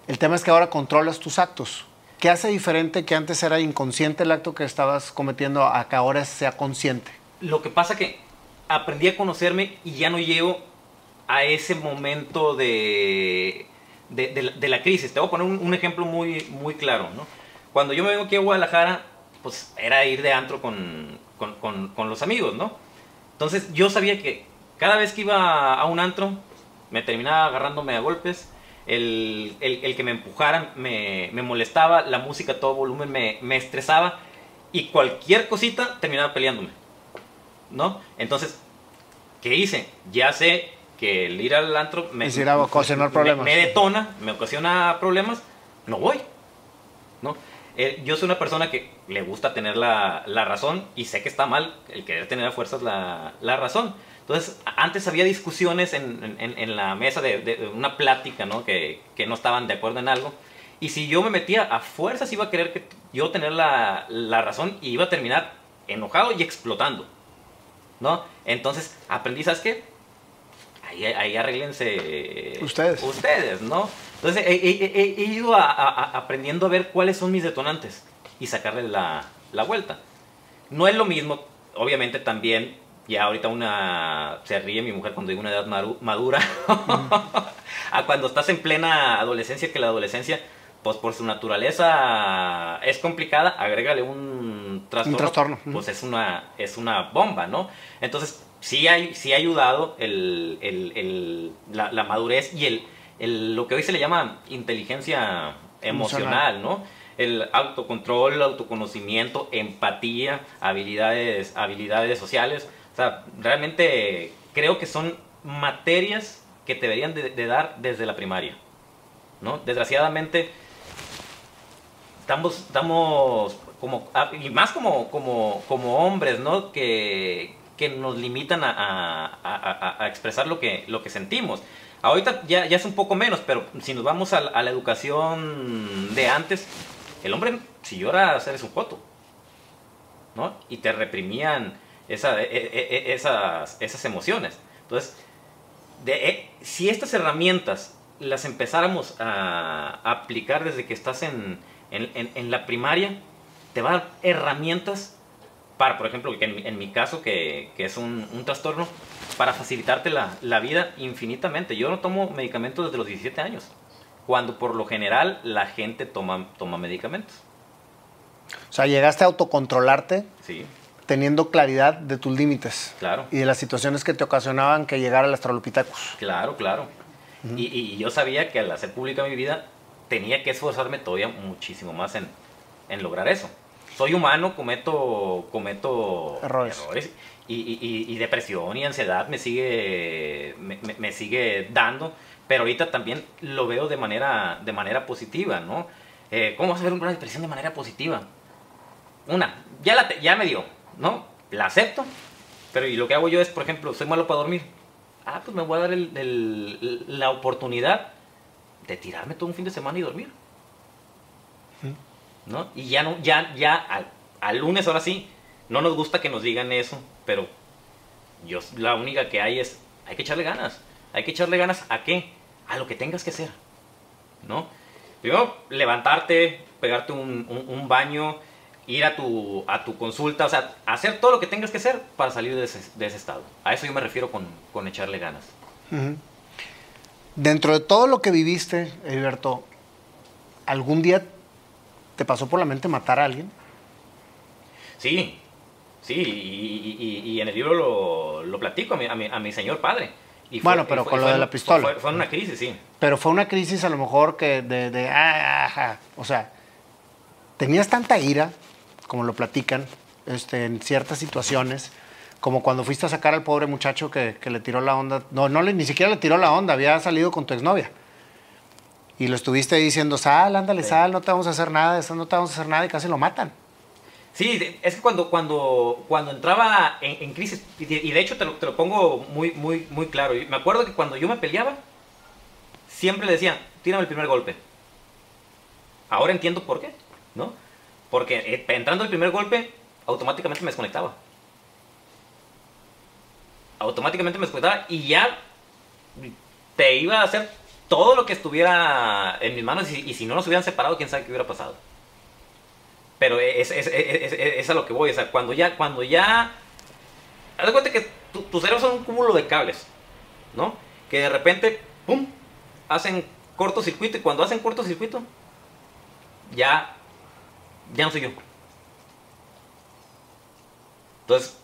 El tema es que ahora controlas tus actos. ¿Qué hace diferente que antes era inconsciente el acto que estabas cometiendo a que ahora sea consciente? Lo que pasa que aprendí a conocerme y ya no llego a ese momento de, de, de, de la crisis. Te voy a poner un, un, ejemplo muy, muy claro. ¿no? Cuando yo me vengo aquí a Guadalajara, pues era ir de antro con, con, con, con los amigos, ¿no? Entonces yo sabía que cada vez que iba a un antro, me terminaba agarrándome a golpes, el, el, el, que me empujaran me, me, molestaba, la música a todo volumen me, me, estresaba y cualquier cosita terminaba peleándome. ¿No? Entonces, ¿qué hice? Ya sé que el ir al antro me, me, ocasionar problemas. me, detona, me ocasiona problemas, no voy. ¿No? Eh, yo soy una persona que le gusta tener la, la, razón y sé que está mal el querer tener a fuerzas la, la razón. Entonces, antes había discusiones en, en, en la mesa de, de, una plática, ¿no? Que, que, no estaban de acuerdo en algo. Y si yo me metía a fuerzas, iba a querer que yo tener la, la razón y iba a terminar enojado y explotando, ¿no? Entonces, aprendí, ¿sabes qué? Ahí, ahí arreglense ustedes. ustedes, ¿no? Entonces, he, he, he ido a, a, aprendiendo a ver cuáles son mis detonantes y sacarle la, la vuelta. No es lo mismo, obviamente también ya ahorita una se ríe mi mujer cuando digo una edad madura mm. a cuando estás en plena adolescencia que la adolescencia pues por su naturaleza es complicada agrégale un trastorno, un trastorno. pues es una es una bomba no entonces sí hay sí ha ayudado el, el, el la, la, madurez y el, lo que hoy se le llama inteligencia emocional, emocional. no el autocontrol el autoconocimiento empatía habilidades habilidades sociales sea, realmente creo que son materias que te deberían de, dar desde la primaria. ¿no? Desgraciadamente, estamos, estamos como, ah, y más como, como, como hombres, ¿no? Que, que nos limitan a, expresar lo que, lo que sentimos. Ahorita ya, ya es un poco menos, pero si nos vamos a, la educación de antes, el hombre, si llora, eres un foto. ¿no? Y te reprimían esa, e, e, e, esas, esas emociones. Entonces, de, si estas herramientas las empezáramos a, a aplicar desde que estás en, en, en, en, la primaria, te va a dar herramientas para, por ejemplo, en, en mi caso, que, que es un, un, trastorno, para facilitarte la, la, vida infinitamente. Yo no tomo medicamentos desde los 17 años, cuando por lo general la gente toma, toma medicamentos. O sea, llegaste a autocontrolarte. Sí. Teniendo claridad de tus límites. Claro. Y de las situaciones que te ocasionaban que llegara el Astrolopithecus. Claro, claro. Uh -huh. y, y, yo sabía que al hacer pública mi vida tenía que esforzarme todavía muchísimo más en, en lograr eso. Soy humano, cometo, cometo errores. errores y, y, y, depresión y ansiedad me sigue, me, me, sigue dando, pero ahorita también lo veo de manera, de manera positiva, ¿no? Eh, ¿Cómo vas a ver una depresión de manera positiva? Una, ya, la, ya me dio, ¿no? La acepto, pero y lo que hago yo es, por ejemplo, soy malo para dormir. Ah, pues me voy a dar el, el, la oportunidad de tirarme todo un fin de semana y dormir. ¿No? Y ya, no, ya, ya al, al, lunes, ahora sí, no nos gusta que nos digan eso, pero yo la única que hay es, hay que echarle ganas. Hay que echarle ganas a qué? A lo que tengas que hacer. ¿No? Primero, levantarte, pegarte un, un, un baño, ir a tu, a tu consulta, o sea, hacer todo lo que tengas que hacer para salir de ese, de ese estado. A eso yo me refiero con, con echarle ganas. Uh -huh. Dentro de todo lo que viviste, Heriberto, ¿algún día te pasó por la mente matar a alguien? Sí, sí, y, y, y en el libro lo, lo platico a mi, a, mi, a mi, señor padre. Y fue, bueno, pero fue, con lo de la pistola. Fue, fue, una crisis, sí. Pero fue una crisis a lo mejor que de, de ah, ah, ah, o sea, tenías tanta ira, como lo platican, este, en ciertas situaciones, como cuando fuiste a sacar al pobre muchacho que, que le tiró la onda. No, no le, ni siquiera le tiró la onda, había salido con tu exnovia. Y lo estuviste diciendo, sal, ándale, sí. sal, no te vamos a hacer nada, no te vamos a hacer nada, y casi lo matan. Sí, es que cuando, cuando, cuando entraba en, en crisis, y de, y de, hecho te lo, te lo pongo muy, muy, muy claro, me acuerdo que cuando yo me peleaba, siempre le decía, tírame el primer golpe. Ahora entiendo por qué, ¿no? Porque eh, entrando el primer golpe, automáticamente me desconectaba. Automáticamente me desconectaba y ya te iba a hacer todo lo que estuviera en mis manos y, si no nos hubieran separado, quién sabe qué hubiera pasado. Pero es, es, es, es, a lo que voy, o sea, cuando ya, cuando ya, haz cuenta que tu, tus cerebros son un cúmulo de cables, ¿no? Que de repente, ¡pum!, hacen cortocircuito y cuando hacen cortocircuito, ya, ya no soy yo. Entonces,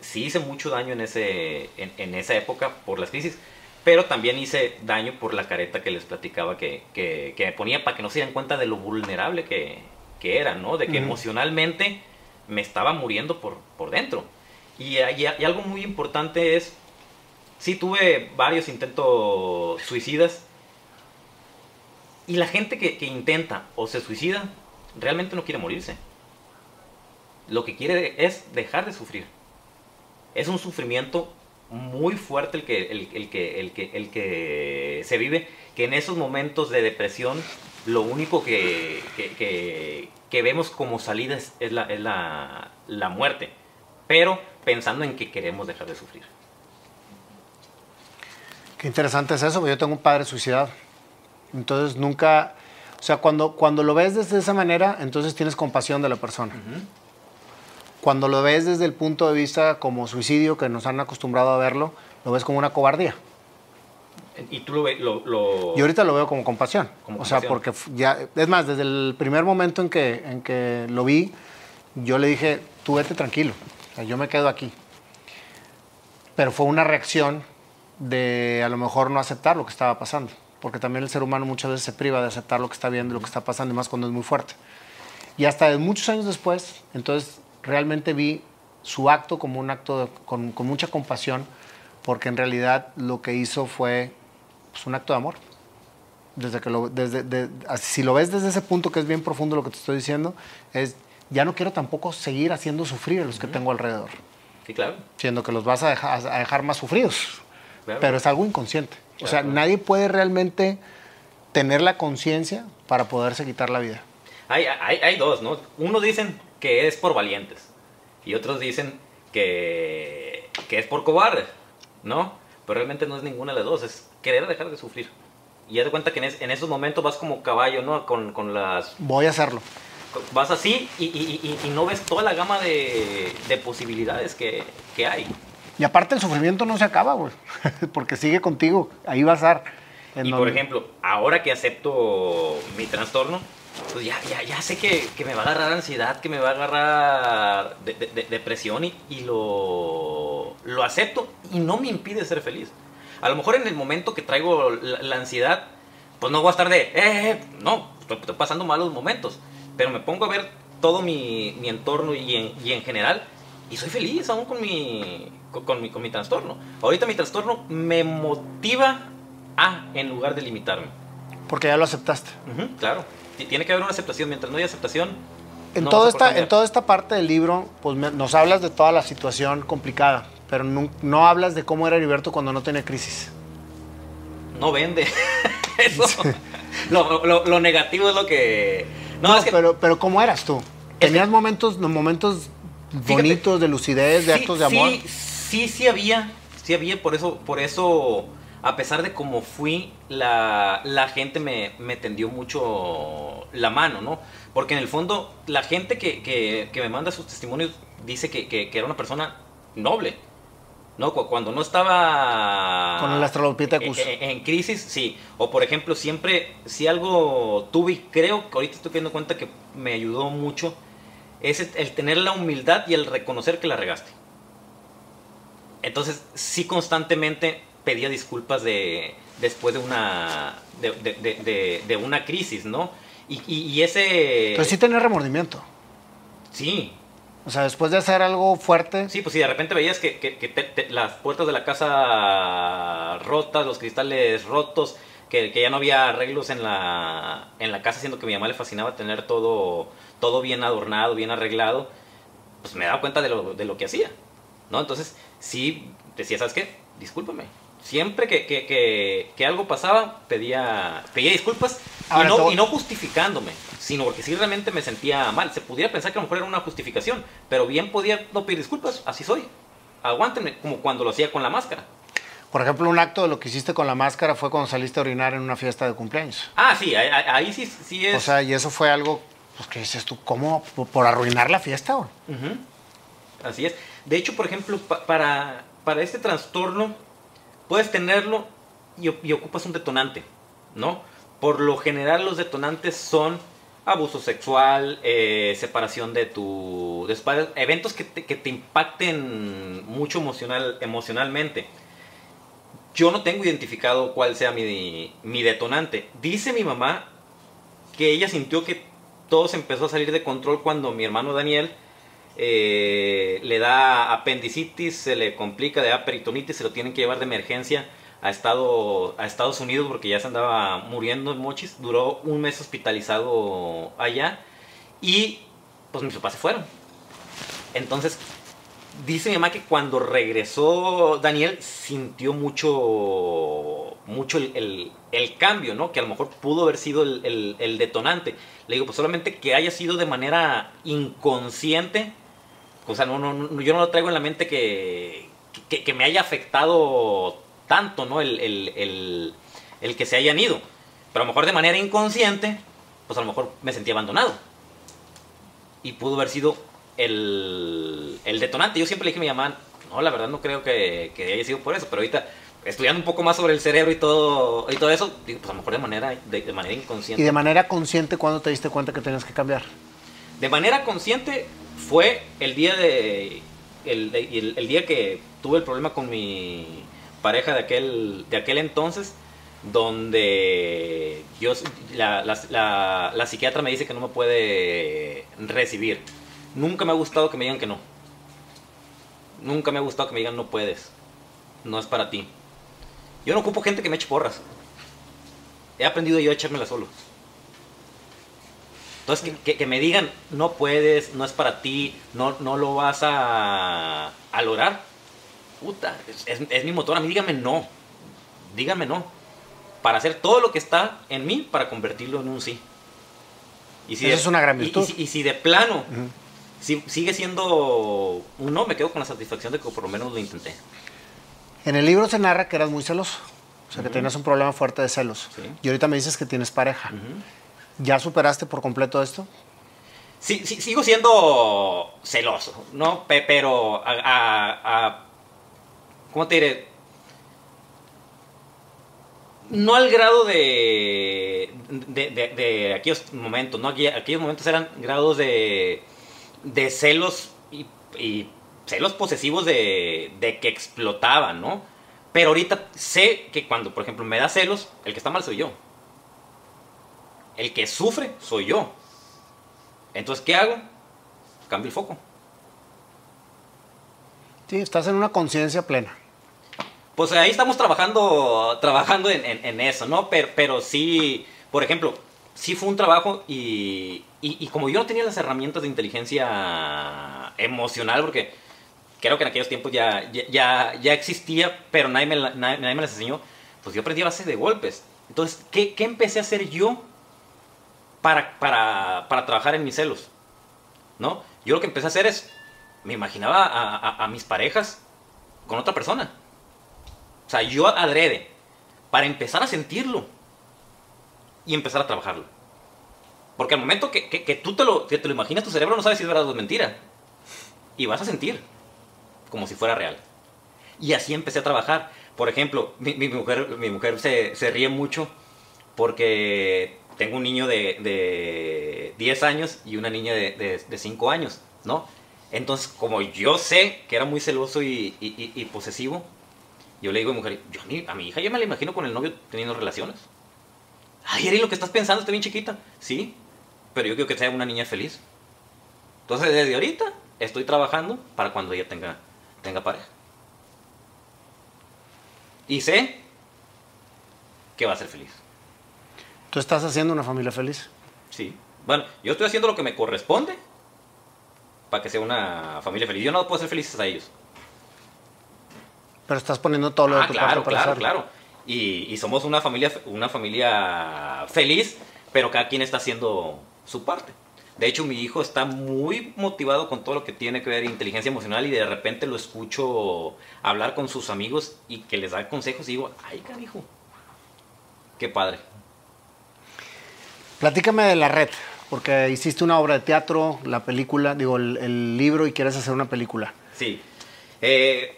sí hice mucho daño en, ese, en, en esa época por las crisis, pero también hice daño por la careta que les platicaba que, que, que me ponía para que no se dieran cuenta de lo vulnerable que, que era, ¿no? De que uh -huh. emocionalmente me estaba muriendo por, por dentro. Y, y, y, algo muy importante es, sí tuve varios intentos suicidas, y la gente que, que intenta o se suicida realmente no quiere morirse. Lo que quiere es dejar de sufrir. Es un sufrimiento muy fuerte el que, el, que, el, que, el que se vive, que en esos momentos de depresión lo único que, que, vemos como salida es, la, es la, la, muerte, pero pensando en que queremos dejar de sufrir. Qué interesante es eso, yo tengo un padre suicidado. Entonces nunca, o sea, cuando, cuando lo ves desde esa manera, entonces tienes compasión de la persona. Uh -huh. Cuando lo ves desde el punto de vista como suicidio, que nos han acostumbrado a verlo, lo ves como una cobardía. Y tú lo ves, lo, lo... Yo ahorita lo veo como compasión. Como o sea, porque ya, es más, desde el primer momento en que, en que lo vi, yo le dije, tú vete tranquilo, o sea, yo me quedo aquí. Pero fue una reacción de a lo mejor no aceptar lo que estaba pasando, porque también el ser humano muchas veces se priva de aceptar lo que está viendo, lo que está pasando, y más cuando es muy fuerte. Y hasta muchos años después, entonces realmente vi su acto como un acto de, con, con mucha compasión, porque en realidad lo que hizo fue pues, un acto de amor. Desde que lo, desde, de, si lo ves desde ese punto que es bien profundo lo que te estoy diciendo, es ya no quiero tampoco seguir haciendo sufrir a los que uh -huh. tengo alrededor. Sí, claro. Siendo que los vas a dejar, a dejar más sufridos. Claro. Pero es algo inconsciente. O sea, nadie puede realmente tener la conciencia para poderse quitar la vida. Hay, hay, hay dos, ¿no? Unos dicen que es por valientes y otros dicen que, que es por cobardes, ¿no? Pero realmente no es ninguna de las dos, es querer dejar de sufrir. Y haz de cuenta que en, es, en esos momentos vas como caballo, ¿no? Con, con, las... Voy a hacerlo. vas así y, y- y- y no ves toda la gama de, de posibilidades que, que hay. Y aparte el sufrimiento no se acaba, güey. Porque sigue contigo. Ahí va a estar. En Y por donde- ejemplo, ahora que acepto mi trastorno, pues ya, ya, ya sé que, que me va a agarrar ansiedad, que me va a agarrar de- de- de- depresión y, y lo, lo acepto y no me impide ser feliz. A lo mejor en el momento que traigo la, la ansiedad, pues no voy a estar de, eh, eh", no, estoy, estoy pasando malos momentos, pero me pongo a ver todo mi, mi entorno y en, y en general y soy feliz aún con mi, con, mi, con mi trastorno. Ahorita mi trastorno me motiva a en lugar de limitarme. Porque ya lo aceptaste. Claro, Ti- tiene que haber una aceptación. Mientras no haya aceptación, En, no toda esta, en toda esta parte del libro, pues me- nos hablas de toda la situación complicada, pero no, no hablas de cómo era Heriberto cuando no tenía crisis. no vende. Eso. Lo, lo- lo negativo es lo que. No, No, es que pero, pero ¿cómo eras tú? ¿Tenías momentos, momentos Fíjate, bonitos de lucidez, de sí, actos de amor? Sí, sí, sí había. Sí había, por eso, por eso, a pesar de cómo fui, la, la gente me, me tendió mucho la mano, ¿no? Porque en el fondo, la gente que, que- que me manda sus testimonios dice que, era una persona noble. ¿No? Cu- Cuando no estaba Con el Australopithecus. en, en- en crisis, sí. O por ejemplo, siempre, si algo tuve, y creo que ahorita estoy teniendo cuenta que me ayudó mucho, es el tener la humildad y el reconocer que la regaste. Entonces, sí constantemente pedía disculpas de, después de una, de, de- una crisis, ¿no? Y, y- y ese... Pero sí tenías remordimiento. Sí, O sea, después de hacer algo fuerte, Sí, pues si de repente veías que, que- que te- te- las puertas de la casa rotas, los cristales rotos, que, que ya no había arreglos en la, en la casa, siendo que a mi mamá le fascinaba tener todo, todo bien adornado, bien arreglado, pues me daba cuenta de lo, de lo que hacía, ¿no? Entonces, sí, decía, ¿sabes qué? Discúlpame. Siempre que, que- que- que algo pasaba, pedía, pedía disculpas y, no, y no justificándome, sino porque sí realmente me sentía mal. Se pudiera pensar que a lo mejor era una justificación, pero bien podía no pedir disculpas, así soy. Aguántenme, como cuando lo hacía con la máscara. por ejemplo, un acto de lo que hiciste con la máscara fue cuando saliste a orinar en una fiesta de cumpleaños. Ah, sí, ahí, sí, sí es. O sea, y eso fue algo, pues, que dices tú, ¿cómo? ¿Por, arruinar la fiesta? Así es. De hecho, por ejemplo, pa- para, para este trastorno, puedes tenerlo y, ocupas un detonante, ¿no? Por lo general, los detonantes son abuso sexual, eh, separación de tu de eventos que te, que te impacten mucho emocional, emocionalmente. Yo no tengo identificado cuál sea mi, mi detonante. Dice mi mamá que ella sintió que todo se empezó a salir de control cuando mi hermano Daniel eh, le da apendicitis, se le complica, le da peritonitis, se lo tienen que llevar de emergencia a, estado, a Estados Unidos porque ya se andaba muriendo en Mochis. Duró un mes hospitalizado allá y pues mis papás se fueron. Entonces, dice mi mamá que cuando regresó Daniel sintió mucho, mucho el, el- el cambio, ¿no? Que a lo mejor pudo haber sido el, el- el detonante. Le digo, pues solamente que haya sido de manera inconsciente. O sea, no, no, no, yo no lo traigo en la mente que, que, que me haya afectado tanto, ¿no? El, el- el- el que se hayan ido. Pero a lo mejor de manera inconsciente, pues a lo mejor me sentí abandonado. Y pudo haber sido el, el detonante. Yo siempre le dije a mi mamá, no, la verdad no creo que, que haya sido por eso. Pero ahorita, estudiando un poco más sobre el cerebro y todo, y todo eso, digo, pues a lo mejor de manera, de, de manera Y inconsciente. de manera consciente, ¿cuándo te diste cuenta que tenías que cambiar? De manera consciente fue el día de el, el- día que tuve el problema con mi pareja de aquel de aquel entonces donde yo la, la- la- la psiquiatra me dice que no me puede recibir. Nunca me ha gustado que me digan que no. Nunca me ha gustado que me digan no puedes. No es para ti. Yo no ocupo gente que me eche porras. He aprendido yo a echármela solo. Entonces, que, que- que me digan, no puedes, no es para ti, no, no lo vas a, a lograr. Puta, es, es- es mi motor. A mí dígame no. Dígame no. Para hacer todo lo que está en mí para convertirlo en un sí. Y Esa es una gran y- y virtud. si- y si de plano Ujú. si sigue siendo un no, me quedo con la satisfacción de que por lo menos lo intenté. En el libro se narra que eras muy celoso. O sea, que Ujú. tenías un problema fuerte de celos. Sí. Y ahorita me dices que tienes pareja. Ujú. ¿Ya superaste por completo esto? sí, sigo siendo celoso, ¿no? pero a, ¿Cómo te diré? No al grado de, de, de, aquellos momentos, ¿no? Aquellos momentos eran grados de, de celos y, y celos posesivos de, de que explotaban, ¿no? Pero ahorita sé que cuando, por ejemplo, me da celos, el que está mal soy yo. El que sufre soy yo. Entonces, ¿qué hago? Cambio el foco. Sí, estás en una conciencia plena. Pues ahí estamos trabajando, trabajando en, eso, ¿no? Pero, pero sí, por ejemplo, sí fue un trabajo y, y, como yo no tenía las herramientas de inteligencia emocional, porque creo que en aquellos tiempos ya, ya, ya existía, pero nadie me, nadie, me las enseñó, pues yo aprendí a base de golpes. Entonces, ¿qué, ¿qué, empecé a hacer yo para, para, para, trabajar en mis celos? ¿No? Yo lo que empecé a hacer es, me imaginaba a, mis parejas con otra persona. O sea, yo adrede para empezar a sentirlo y empezar a trabajarlo. Porque al momento que, que, tú te lo, que te lo imaginas, tu cerebro no sabe si es verdad o es mentira. Y vas a sentir como si fuera real. Y así empecé a trabajar. Por ejemplo, mi, mi mujer, mi mujer se, se, ríe mucho porque tengo un niño de, de 10 años y una niña de, de, 5 años, ¿no? Entonces, como yo sé que era muy celoso y, y, y posesivo, yo le digo a mi mujer, yo a mi, hija ya me la imagino con el novio teniendo relaciones. Ay, Eri, lo que estás pensando está bien chiquita. Sí, pero yo quiero que sea una niña feliz. Entonces, desde ahorita estoy trabajando para cuando ella tenga, tenga pareja. Y sé que va a ser feliz. ¿Tú estás haciendo una familia feliz? Sí. Bueno, yo estoy haciendo lo que me corresponde para que sea una familia feliz. Yo no puedo ser feliz a ellos. Pero estás poniendo todo lo de ah, tu claro, parte para claro, claro. Y, y, somos una familia, una familia feliz, pero cada quien está haciendo su parte. De hecho, mi hijo está muy motivado con todo lo que tiene que ver inteligencia emocional y de repente lo escucho hablar con sus amigos y que les da consejos y digo, ay, carijo, qué padre. Platícame de la red, porque hiciste una obra de teatro, la película, digo, el, libro y quieres hacer una película. Sí. Eh,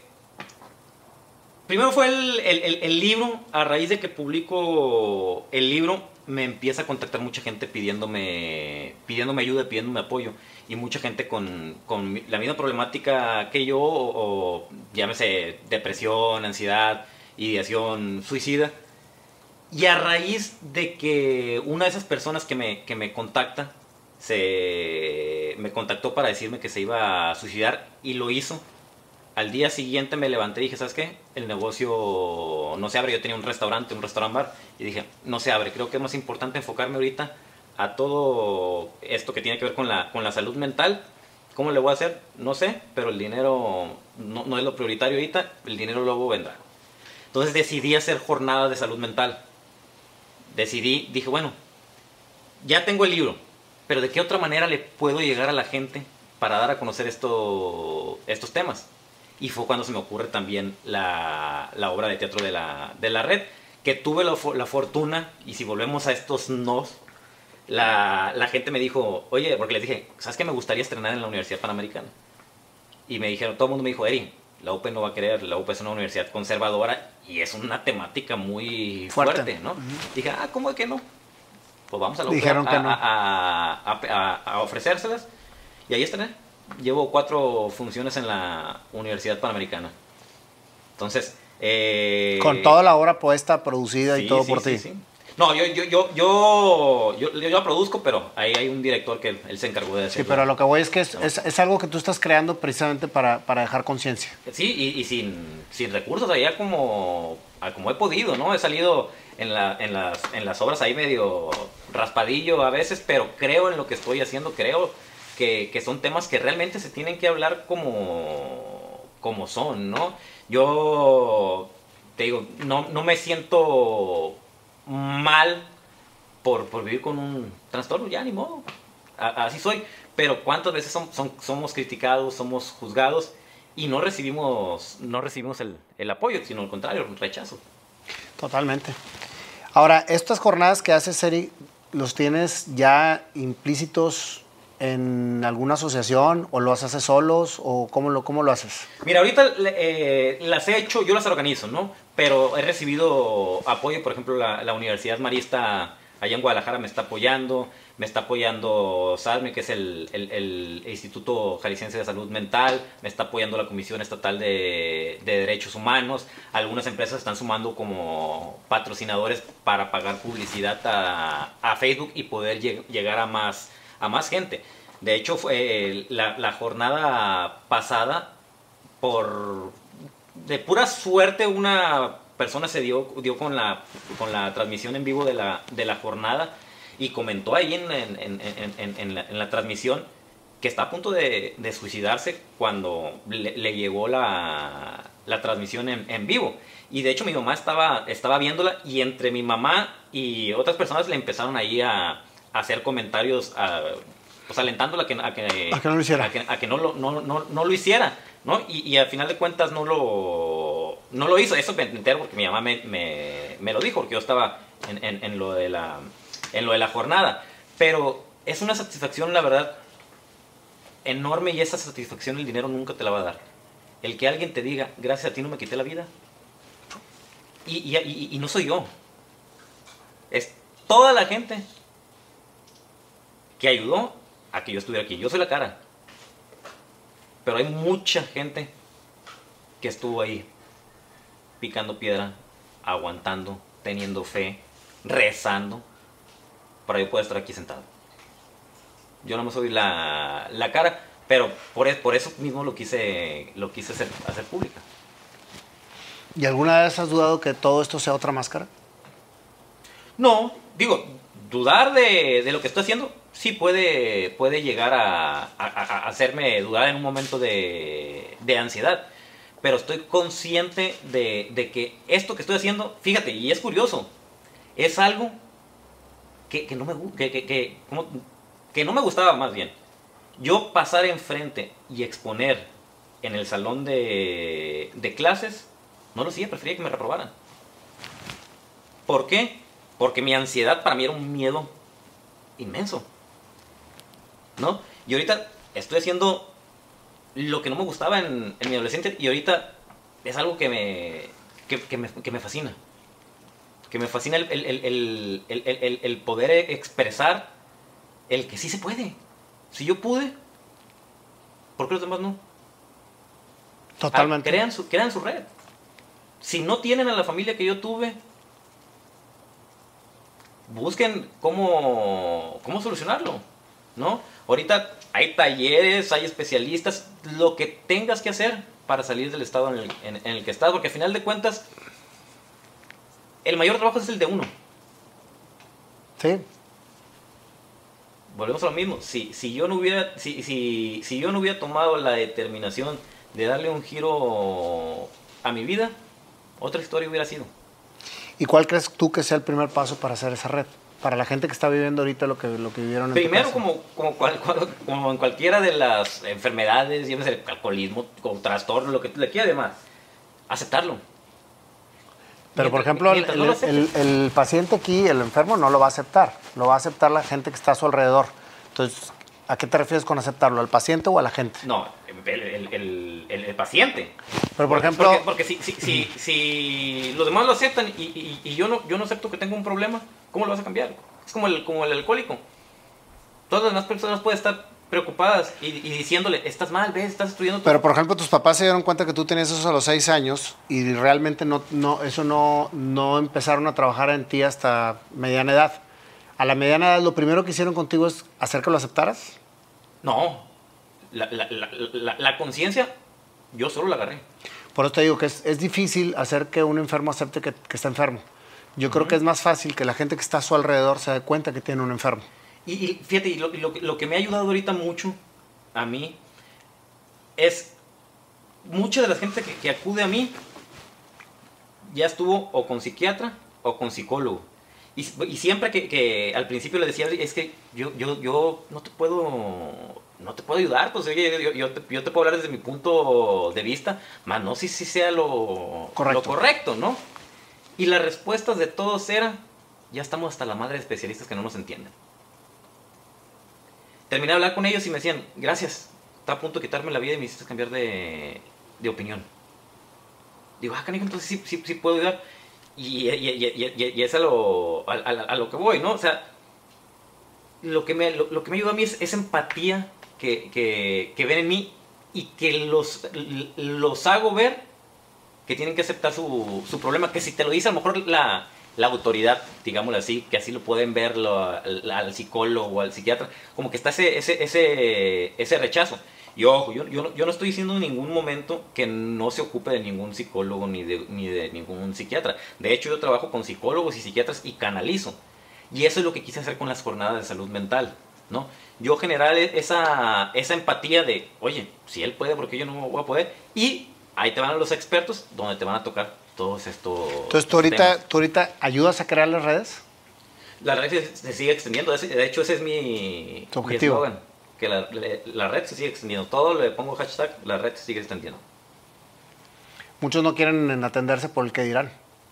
Primero fue el, libro, a raíz de que publico el libro, me empieza a contactar mucha gente pidiéndome, pidiéndome ayuda, pidiéndome apoyo. Y mucha gente con, la misma problemática que yo, o, llámese depresión, ansiedad, ideación suicida. Y a raíz de que una de esas personas que me, que me contacta, se, me contactó para decirme que se iba a suicidar y lo hizo al día siguiente me levanté y dije, ¿sabes qué? El negocio no se abre. Yo tenía un restaurante, un restaurant bar, y dije, no se abre. Creo que es más importante enfocarme ahorita a todo esto que tiene que ver con la, con la salud mental. ¿Cómo le voy a hacer? No sé, pero el dinero no, no es lo prioritario ahorita, el dinero luego vendrá. Entonces decidí hacer jornadas de salud mental. Decidí, dije, bueno, ya tengo el libro, pero ¿de qué otra manera le puedo llegar a la gente para dar a conocer esto, estos temas? y fue cuando se me ocurre también la, la obra de teatro de la, de la red, que tuve la, la, fortuna, y si volvemos a estos nos, la, la, gente me dijo, oye, porque les dije, ¿sabes qué me gustaría estrenar en la Universidad Panamericana? Y me dijeron, todo el mundo me dijo, Eri, la UP no va a querer, la UP es una universidad conservadora y es una temática muy fuerte, ¿no? Dije, ah, ¿cómo es que no? Pues vamos a la UP Dijeron a, que no. a, a, a, ofrecérselas y ahí estrené llevo cuatro funciones en la Universidad Panamericana. Entonces... Eh, Con toda la obra puesta, producida y todo por ti. No, yo, yo, yo, yo, yo, yo, la produzco, pero ahí hay un director que él, se encargó de hacerlo. Sí, pero lo que voy es que es, es, algo que tú estás creando precisamente para, para dejar conciencia. Sí, y, y, sin, sin recursos, allá como, como he podido, ¿no? He salido en, la, en, las, en las obras ahí medio raspadillo a veces, pero creo en lo que estoy haciendo, creo que, son temas que realmente se tienen que hablar como, como son, ¿no? Yo te digo, no, no me siento mal por, vivir con un trastorno, ya ni modo, así soy, pero cuántas veces somos criticados, somos juzgados y no recibimos, no recibimos el, el apoyo, sino al contrario, el rechazo. Totalmente. Ahora, estas jornadas que haces, Seri, ¿los tienes ya implícitos en alguna asociación o lo haces solos o cómo lo, cómo lo haces? Mira, ahorita eh, las he hecho, yo las organizo, ¿no? Pero he recibido apoyo, por ejemplo, la, la Universidad Marista allá en Guadalajara me está apoyando, me está apoyando SADME, que es el, el, Instituto Jalisciense de Salud Mental, me está apoyando la Comisión Estatal de, de, Derechos Humanos, algunas empresas están sumando como patrocinadores para pagar publicidad a, a Facebook y poder llegar a más, a más gente. De hecho, fue la, la jornada pasada, por de pura suerte, una persona se dio, dio con, la, con la transmisión en vivo de la, de la jornada y comentó ahí en, la, transmisión que está a punto de, suicidarse cuando le, le llegó la, la transmisión en, vivo. Y de hecho mi mamá estaba, estaba viéndola y entre mi mamá y otras personas le empezaron ahí a, a hacer comentarios, a, pues alentándola a que, a que, a que no lo hiciera. A que, a que no, lo, no, no, no, lo hiciera. ¿no? Y, y al final de cuentas no lo, no lo hizo. Eso me entero porque mi mamá me, me, me lo dijo, porque yo estaba en, en, en, lo de la, en lo de la jornada. Pero es una satisfacción, la verdad, enorme y esa satisfacción el dinero nunca te la va a dar. El que alguien te diga, gracias a ti no me quité la vida. Y, y, y, y no soy yo. Es toda la gente que ayudó a que yo estuviera aquí. Yo soy la cara. Pero hay mucha gente que estuvo ahí picando piedra, aguantando, teniendo fe, rezando, para yo poder estar aquí sentado. Yo no me soy la, la cara, pero por, por, eso mismo lo quise, lo quise hacer, hacer pública. ¿Y alguna vez has dudado que todo esto sea otra máscara? No, digo, dudar de, de lo que estoy haciendo, sí puede, puede llegar a, hacerme dudar en un momento de, de ansiedad. Pero estoy consciente de, de, que esto que estoy haciendo, fíjate, y es curioso, es algo que, que no, me, que, que, que no me gustaba más bien. Yo pasar enfrente y exponer en el salón de, de clases, no lo hacía, prefería que me reprobaran. ¿Por qué? Porque mi ansiedad para mí era un miedo inmenso. ¿no? Y ahorita estoy haciendo lo que no me gustaba en, en mi adolescencia y ahorita es algo que me, que, que me, que me fascina. Que me fascina el, el, el, el, poder expresar el que sí se puede. Si yo pude, ¿por qué los demás no? Totalmente. Ah, crean, su, crean su red. Si no tienen a la familia que yo tuve, busquen cómo, cómo solucionarlo, ¿no? Ahorita hay talleres, hay especialistas, lo que tengas que hacer para salir del estado en el, en, en el que estás, porque al final de cuentas, el mayor trabajo es el de uno. Sí. Volvemos a lo mismo. Si, si, yo no hubiera, si, si, si yo no hubiera tomado la determinación de darle un giro a mi vida, otra historia hubiera sido. ¿Y cuál crees tú que sea el primer paso para hacer esa red? para la gente que está viviendo ahorita lo que, lo que vivieron en Primero, como, como, cual, como, en cualquiera de las enfermedades, llámese alcoholismo, con trastorno, lo que le quiera además, aceptarlo. Pero, por ejemplo, el, no el, el, paciente aquí, el enfermo, no lo va a aceptar. Lo va a aceptar la gente que está a su alrededor. Entonces, ¿a qué te refieres con aceptarlo? ¿Al paciente o a la gente? No, el, el paciente. Pero, por ejemplo... Porque, porque si, si, si, si, los demás lo aceptan y, y, y, yo, no, yo no acepto que tengo un problema, ¿cómo lo vas a cambiar? Es como el, como el alcohólico. Todas las demás personas pueden estar preocupadas y, y, diciéndole, estás mal, ves, estás estudiando. Pero, por ejemplo, tus papás se dieron cuenta que tú tenías eso a los seis años y realmente no, no, eso no, no empezaron a trabajar en ti hasta mediana edad. A la mediana edad, lo primero que hicieron contigo es hacer que lo aceptaras. No, la, la, la, la conciencia, yo solo la agarré. Por eso te digo que es, es difícil hacer que un enfermo acepte que, que está enfermo. Yo uh -huh. creo que es más fácil que la gente que está a su alrededor se dé cuenta que tiene un enfermo. Y, y fíjate, y lo, lo, lo, que me ha ayudado ahorita mucho a mí es mucha de la gente que, que acude a mí ya estuvo o con psiquiatra o con psicólogo. Y, y siempre que, que, al principio le decía, es que yo, yo, yo no te puedo no te puedo ayudar, pues yo, yo, te, yo, te, puedo hablar desde mi punto de vista, más no si, si sea lo correcto. lo correcto, ¿no? Y las respuestas de todos eran, ya estamos hasta la madre de especialistas que no nos entienden. terminé de hablar con ellos y me decían, gracias, está a punto de quitarme la vida y me hiciste cambiar de, de opinión. Digo, ah, canijo, entonces sí, sí, sí puedo ayudar. Y, y, y, y es a lo, a, a, lo que voy, ¿no? O sea, lo que me, lo, lo que me ayuda a mí es esa empatía que, que, que, ven en mí y que los, los hago ver que tienen que aceptar su, su problema, que si te lo dice a lo mejor la, la autoridad, digámoslo así, que así lo pueden ver lo, al, al, psicólogo al psiquiatra, como que está ese, ese, ese, ese rechazo. Y ojo, yo, yo, yo, no estoy diciendo en ningún momento que no se ocupe de ningún psicólogo ni de, ni de ningún psiquiatra. De hecho, yo trabajo con psicólogos y psiquiatras y canalizo. Y eso es lo que quise hacer con las jornadas de salud mental. ¿No? Yo generar esa, esa empatía de, oye, si él puede, porque yo no voy a poder? Y ahí te van los expertos donde te van a tocar todos estos. Entonces, ¿tú ahorita, ¿tú ahorita ayudas a crear las redes? La red se, se sigue extendiendo. De hecho, ese es mi, ¿Tu objetivo. Mi que la, la, red se sigue extendiendo. Todo le pongo hashtag, la red se sigue extendiendo. Muchos no quieren atenderse por el que dirán.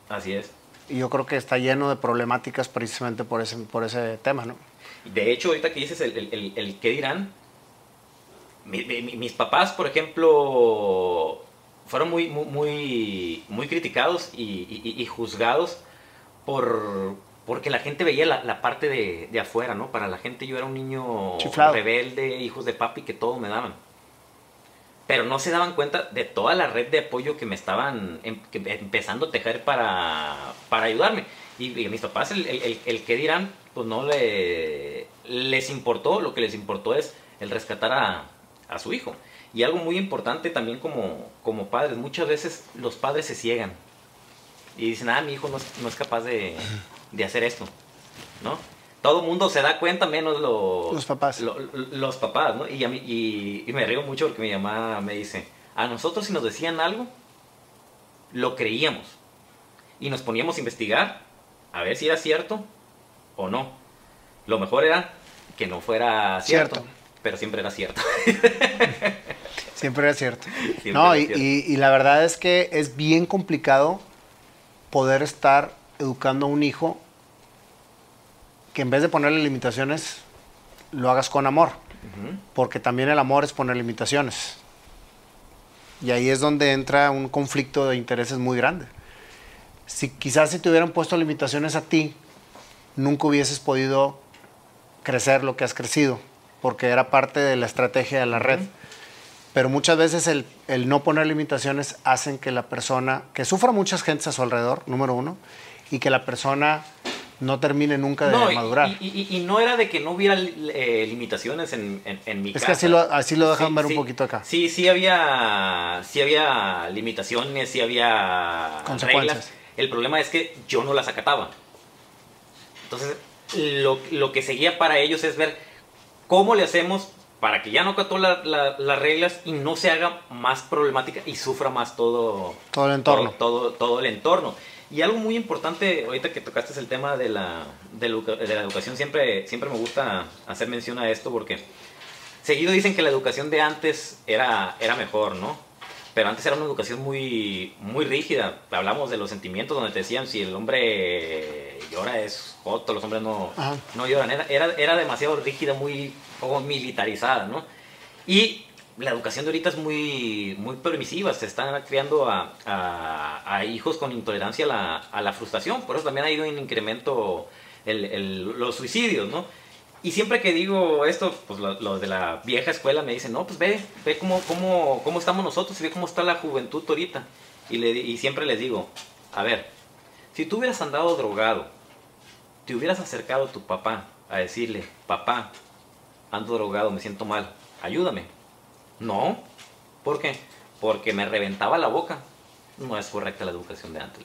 Así es. Y yo creo que está lleno de problemáticas precisamente por ese, por ese tema, ¿no? De hecho, ahorita que dices el, el, el qué dirán, mi, mi, mis papás, por ejemplo, fueron muy, muy, muy criticados y, y, y juzgados por, porque la gente veía la, la parte de, de, afuera, ¿no? Para la gente yo era un niño Chiflado. rebelde, hijos de papi, que todo me daban. Pero no se daban cuenta de toda la red de apoyo que me estaban em, que, empezando a tejer para, para ayudarme. Y, y, mis papás, el, el, el, que dirán, pues no le, les importó, lo que les importó es el rescatar a, a su hijo. Y algo muy importante también como, como padres, muchas veces los padres se ciegan y dicen, ah, mi hijo no es, no es capaz de, de, hacer esto, ¿no? Todo el mundo se da cuenta, menos lo, los papás. Lo, los papás, ¿no? Y, a mí, y, y, me río mucho porque mi mamá me dice, a nosotros si nos decían algo, lo creíamos. Y nos poníamos a investigar a ver si era cierto o no. Lo mejor era que no fuera cierto. cierto pero siempre era cierto. siempre era cierto. Siempre no, era y, cierto. Y, y, la verdad es que es bien complicado poder estar educando a un hijo que en vez de ponerle limitaciones, lo hagas con amor. Uh -huh. Porque también el amor es poner limitaciones. Y ahí es donde entra un conflicto de intereses muy grande. Si quizás si te hubieran puesto limitaciones a ti, nunca hubieses podido crecer lo que has crecido porque era parte de la estrategia de la red. Uh -huh. Pero muchas veces el, el, no poner limitaciones hacen que la persona, que sufra muchas gentes a su alrededor, número uno, y que la persona no termine nunca de no, madurar. Y, y, y, no era de que no hubiera eh, limitaciones en, en, en, mi es casa. que así lo, así lo dejan sí, ver sí, un poquito acá. Sí, sí había, sí había limitaciones, sí había reglas. El problema es que yo no las acataba. Entonces, lo, lo que seguía para ellos es ver ¿Cómo le hacemos para que ya no cató la, la, las reglas y no se haga más problemática y sufra más todo, todo el entorno? Todo, todo, todo, el entorno. Y algo muy importante, ahorita que tocaste el tema de la, de la, de la educación, siempre, siempre me gusta hacer mención a esto porque seguido dicen que la educación de antes era, era mejor, ¿no? Pero antes era una educación muy, muy rígida. Hablamos de los sentimientos donde te decían si el hombre llora es joto, los hombres no, no lloran. Era, era, era, demasiado rígida, muy como militarizada, ¿no? Y la educación de ahorita es muy, muy permisiva. Se están criando a, a, a hijos con intolerancia a la, a la, frustración. Por eso también ha ido en incremento el, el, los suicidios, ¿no? Y siempre que digo esto, pues los lo de la vieja escuela me dicen, no, pues ve, ve cómo, cómo, cómo estamos nosotros y ve cómo está la juventud ahorita. Y, le, y siempre les digo, a ver, si tú hubieras andado drogado, te hubieras acercado a tu papá a decirle, papá, ando drogado, me siento mal, ayúdame. No, ¿por qué? Porque me reventaba la boca. No es correcta la educación de antes.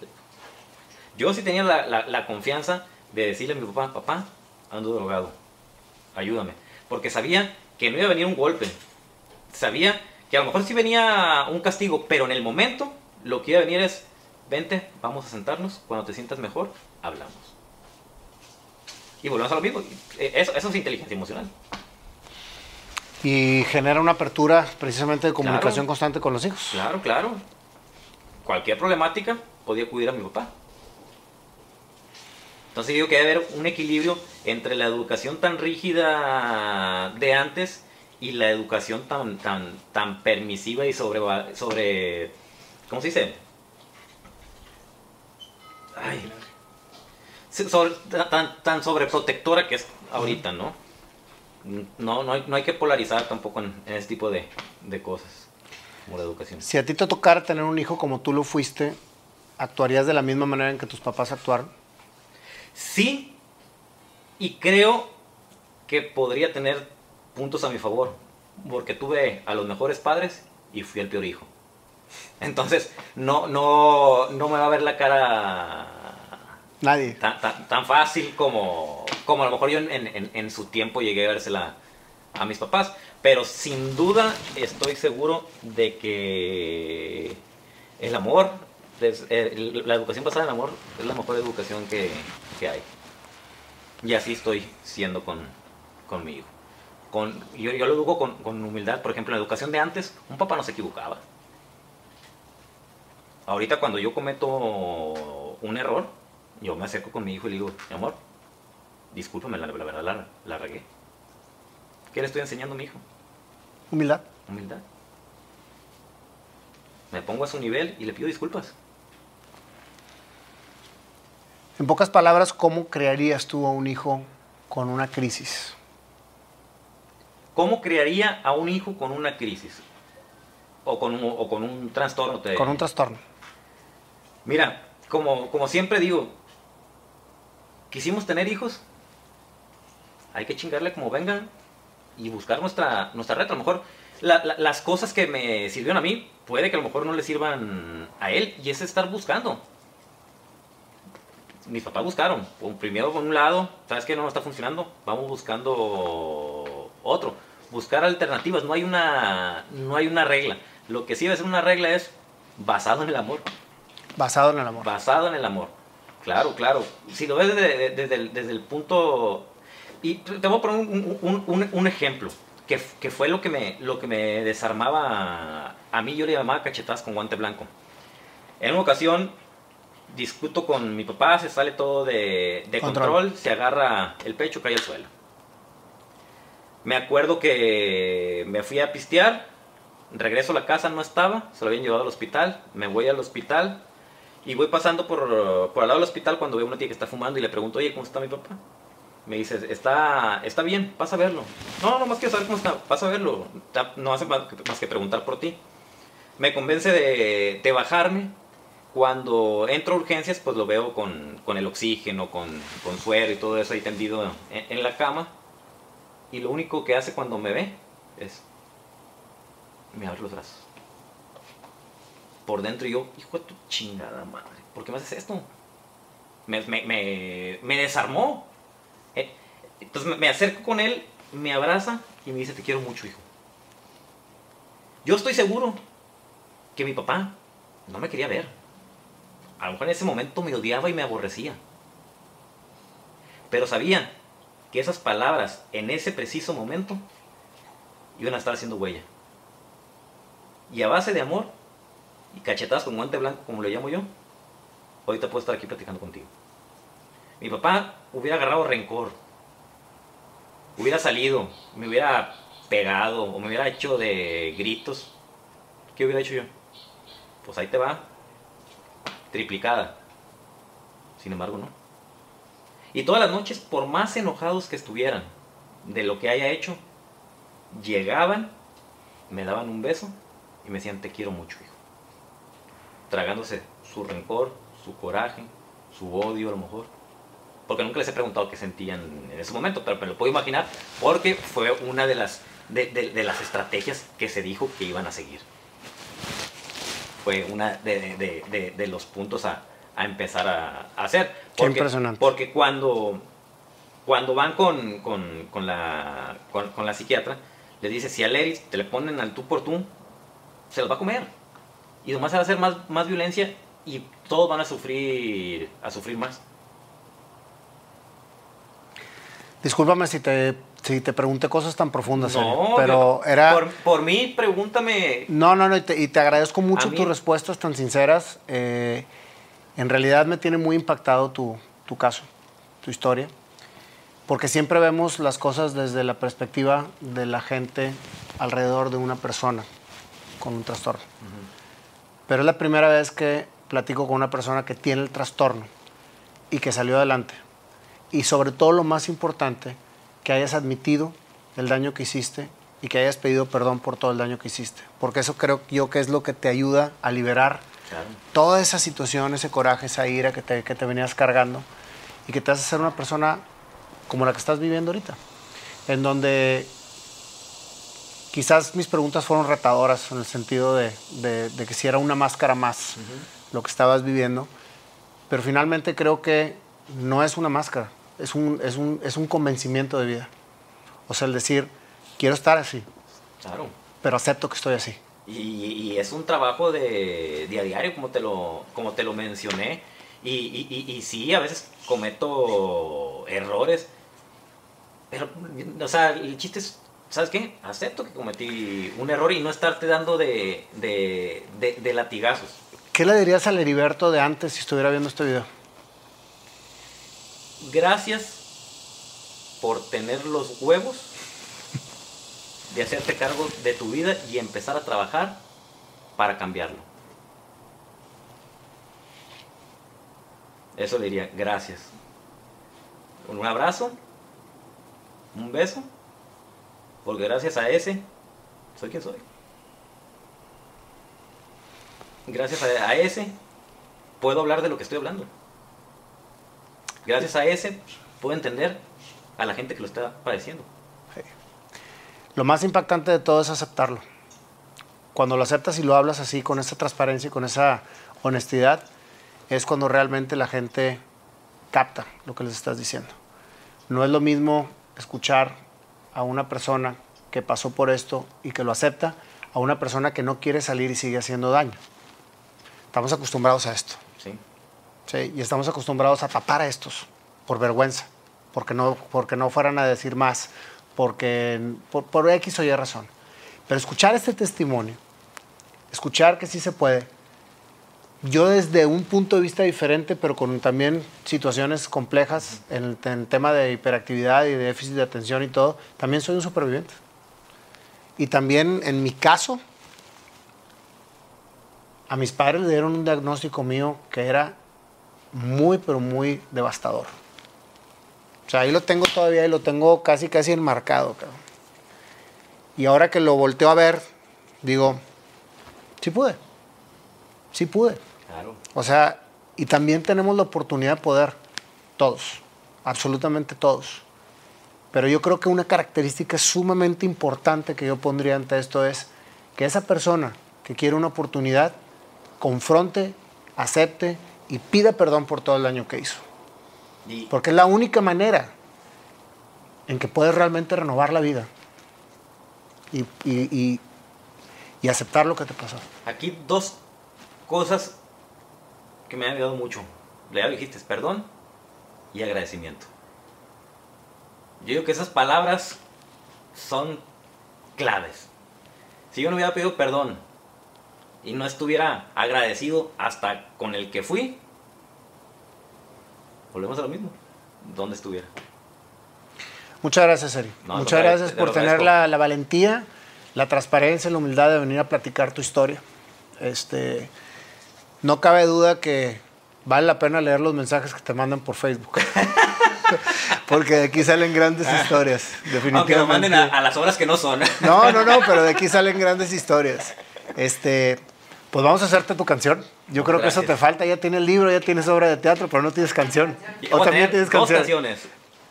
Yo sí tenía la, la, la confianza de decirle a mi papá, papá, ando drogado ayúdame. Porque sabía que no iba a venir un golpe. Sabía que a lo mejor sí venía un castigo, pero en el momento lo que iba a venir es, vente, vamos a sentarnos, cuando te sientas mejor, hablamos. Y volvemos a lo mismo. Eso, eso es inteligencia emocional. Y genera una apertura precisamente de comunicación claro, constante con los hijos. Claro, claro. Cualquier problemática podía acudir a mi papá. Entonces digo que debe haber un equilibrio entre la educación tan rígida de antes y la educación tan, tan, tan permisiva y sobre, sobre ¿cómo se dice? Ay, tan, tan sobreprotectora que es ahorita, ¿no? No, no hay, no hay que polarizar tampoco en, en ese tipo de, de cosas como la educación. Si a ti te tocara tener un hijo como tú lo fuiste, ¿actuarías de la misma manera en que tus papás actuaron? Sí, y creo que podría tener puntos a mi favor, porque tuve a los mejores padres y fui el peor hijo. Entonces, no, no, no me va a ver la cara Nadie. Tan, fácil como, como a lo mejor yo en, en, su tiempo llegué a vérsela a mis papás. Pero sin duda estoy seguro de que el amor, eh, la educación basada en el amor es la mejor educación que, que hay. Y así estoy siendo con, conmigo. Con, yo, yo lo digo con, con humildad. Por ejemplo, en la educación de antes, un papá no se equivocaba. Ahorita cuando yo cometo un error, yo me acerco con mi hijo y le digo, mi amor, discúlpame, la, verdad la, la regué. ¿Qué le estoy enseñando a mi hijo? Humildad. Humildad. Me pongo a su nivel y le pido disculpas. En pocas palabras, ¿cómo crearías tú a un hijo con una crisis? ¿Cómo crearía a un hijo con una crisis? O con un, o con un trastorno. Con un trastorno. Mira, como, como siempre digo, quisimos tener hijos, hay que chingarle como vengan y buscar nuestra, nuestra red. A lo mejor las cosas que me sirvieron a mí, puede que a lo mejor no le sirvan a él, y es estar buscando. Mis papás buscaron, primero por un lado, ¿sabes que no está funcionando? Vamos buscando otro. Buscar alternativas, no hay una, no hay una regla. Lo que sí debe ser una regla es basado en el amor. Basado en el amor. Basado en el amor. Claro, claro. Si lo ves desde, el, punto... Y te voy a poner un, ejemplo, que, fue lo que, me, lo que me desarmaba a mí, yo le llamaba cachetadas con guante blanco. En una ocasión discuto con mi papá, se sale todo de, control. se agarra el pecho, cae al suelo. Me acuerdo que me fui a pistear, regreso a la casa, no estaba, se lo habían llevado al hospital, me voy al hospital, y voy pasando por, por al lado del hospital cuando veo a una tía que está fumando y le pregunto, oye, ¿cómo está mi papá? Me dice, está, está bien, pasa a verlo. No, no más quiero saber cómo está, pasa a verlo. No hace más que preguntar por ti. Me convence de, de bajarme. Cuando entro a urgencias, pues lo veo con, con el oxígeno, con, con, suero y todo eso ahí tendido en, la cama. Y lo único que hace cuando me ve es, me abre los brazos por dentro yo, hijo de tu chingada madre, ¿por qué me haces esto? Me, desarmó. Eh, entonces me acerco con él, me abraza y me dice, te quiero mucho, hijo. Yo estoy seguro que mi papá no me quería ver. A lo mejor en ese momento me odiaba y me aborrecía. Pero sabía que esas palabras en ese preciso momento iban a estar haciendo huella. Y a base de amor y cachetadas con guante blanco, como le llamo yo, ahorita puedo estar aquí platicando contigo. Mi papá hubiera agarrado rencor, hubiera salido, me hubiera pegado o me hubiera hecho de gritos. ¿Qué hubiera hecho yo? Pues ahí te va, triplicada. Sin embargo, no. Y todas las noches, por más enojados que estuvieran de lo que haya hecho, llegaban, me daban un beso y me decían, te quiero mucho, hijo tragándose su rencor, su coraje, su odio a lo mejor. Porque nunca les he preguntado qué sentían en ese momento, pero me lo puedo imaginar porque fue una de las, de, las estrategias que se dijo que iban a seguir. Fue una de, los puntos a, empezar a, hacer. Porque, qué impresionante. Porque cuando, cuando van con, con, la, con, la psiquiatra, le dice, si a Leris te le ponen al tú por tú, se los va a comer y nomás se va a hacer más, más violencia y todos van a sufrir, a sufrir más. Discúlpame si te, si te pregunté cosas tan profundas, no, pero era... Por, por, mí, pregúntame... No, no, no, y te, agradezco mucho tus respuestas tan sinceras. Eh, en realidad me tiene muy impactado tu, tu caso. tu historia, porque siempre vemos las cosas desde la perspectiva de la gente alrededor de una persona con un trastorno. Pero es la primera vez que platico con una persona que tiene el trastorno y que salió adelante. Y sobre todo lo más importante, que hayas admitido el daño que hiciste y que hayas pedido perdón por todo el daño que hiciste. Porque eso creo yo que es lo que te ayuda a liberar toda esa situación, ese coraje, esa ira que te, que te venías cargando y que te hace ser una persona como la que estás viviendo ahorita. En donde quizás mis preguntas fueron retadoras en el sentido de, de, que si era una máscara más lo que estabas viviendo, pero finalmente creo que no es una máscara, es un, es un, es un convencimiento de vida. O sea, el decir, quiero estar así. Claro. Pero acepto que estoy así. Y, es un trabajo de, de, a diario, como te lo, como te lo mencioné. Y, y, y, sí, a veces cometo errores. Pero, o sea, el chiste es, ¿sabes qué? Acepto que cometí un error y no estarte dando de, de, de latigazos. ¿Qué le dirías al Heriberto de antes si estuviera viendo este video? Gracias por tener los huevos de hacerte cargo de tu vida y empezar a trabajar para cambiarlo. Eso diría, gracias. Un abrazo, un beso, porque gracias a ese soy quien soy. Gracias a, ese puedo hablar de lo que estoy hablando. Gracias a ese puedo entender a la gente que lo está padeciendo. Lo más impactante de todo es aceptarlo. Cuando lo aceptas y lo hablas así, con esa transparencia y con esa honestidad, es cuando realmente la gente capta lo que les estás diciendo. No es lo mismo escuchar a una persona que pasó por esto y que lo acepta, a una persona que no quiere salir y sigue haciendo daño. Estamos acostumbrados a esto. Sí. Sí y estamos acostumbrados a tapar a estos por vergüenza, porque no, porque no fueran a decir más, porque por, por X o Y razón. Pero escuchar este testimonio, escuchar que sí se puede, yo desde un punto de vista diferente, pero con también situaciones complejas en el, tema de hiperactividad y de déficit de atención y todo, también soy un superviviente. Y también en mi caso, a mis padres le dieron un diagnóstico mío que era muy, pero muy devastador. O sea, ahí lo tengo todavía y lo tengo casi, casi enmarcado. Y ahora que lo volteo a ver, digo, sí pude. Sí pude. Claro. O sea, y también tenemos la oportunidad de poder, todos, absolutamente todos. Pero yo creo que una característica sumamente importante que yo pondría ante esto es que esa persona que quiere una oportunidad confronte, acepte y pida perdón por todo el daño que hizo. Porque es la única manera en que puedes realmente renovar la vida y, aceptar lo que te pasó. Aquí dos cosas que me han ayudado mucho. Le dijiste perdón y agradecimiento. Yo digo que esas palabras son claves. Si yo no hubiera pedido perdón y no estuviera agradecido hasta con el que fui, volvemos a lo mismo, donde estuviera. Muchas gracias, Eri. Muchas gracias por tener la, la, valentía, la transparencia, la humildad de venir a platicar tu historia. Este, no cabe duda que vale la pena leer los mensajes que te mandan por Facebook. Porque de aquí salen grandes historias, definitivamente. Aunque lo manden a, las obras que no son. No, no, no, pero de aquí salen grandes historias. Este, pues vamos a hacerte tu canción. Yo creo que eso te falta. Ya tienes libro, ya tienes obra de teatro, pero no tienes canción. O también tienes canción. Dos canciones.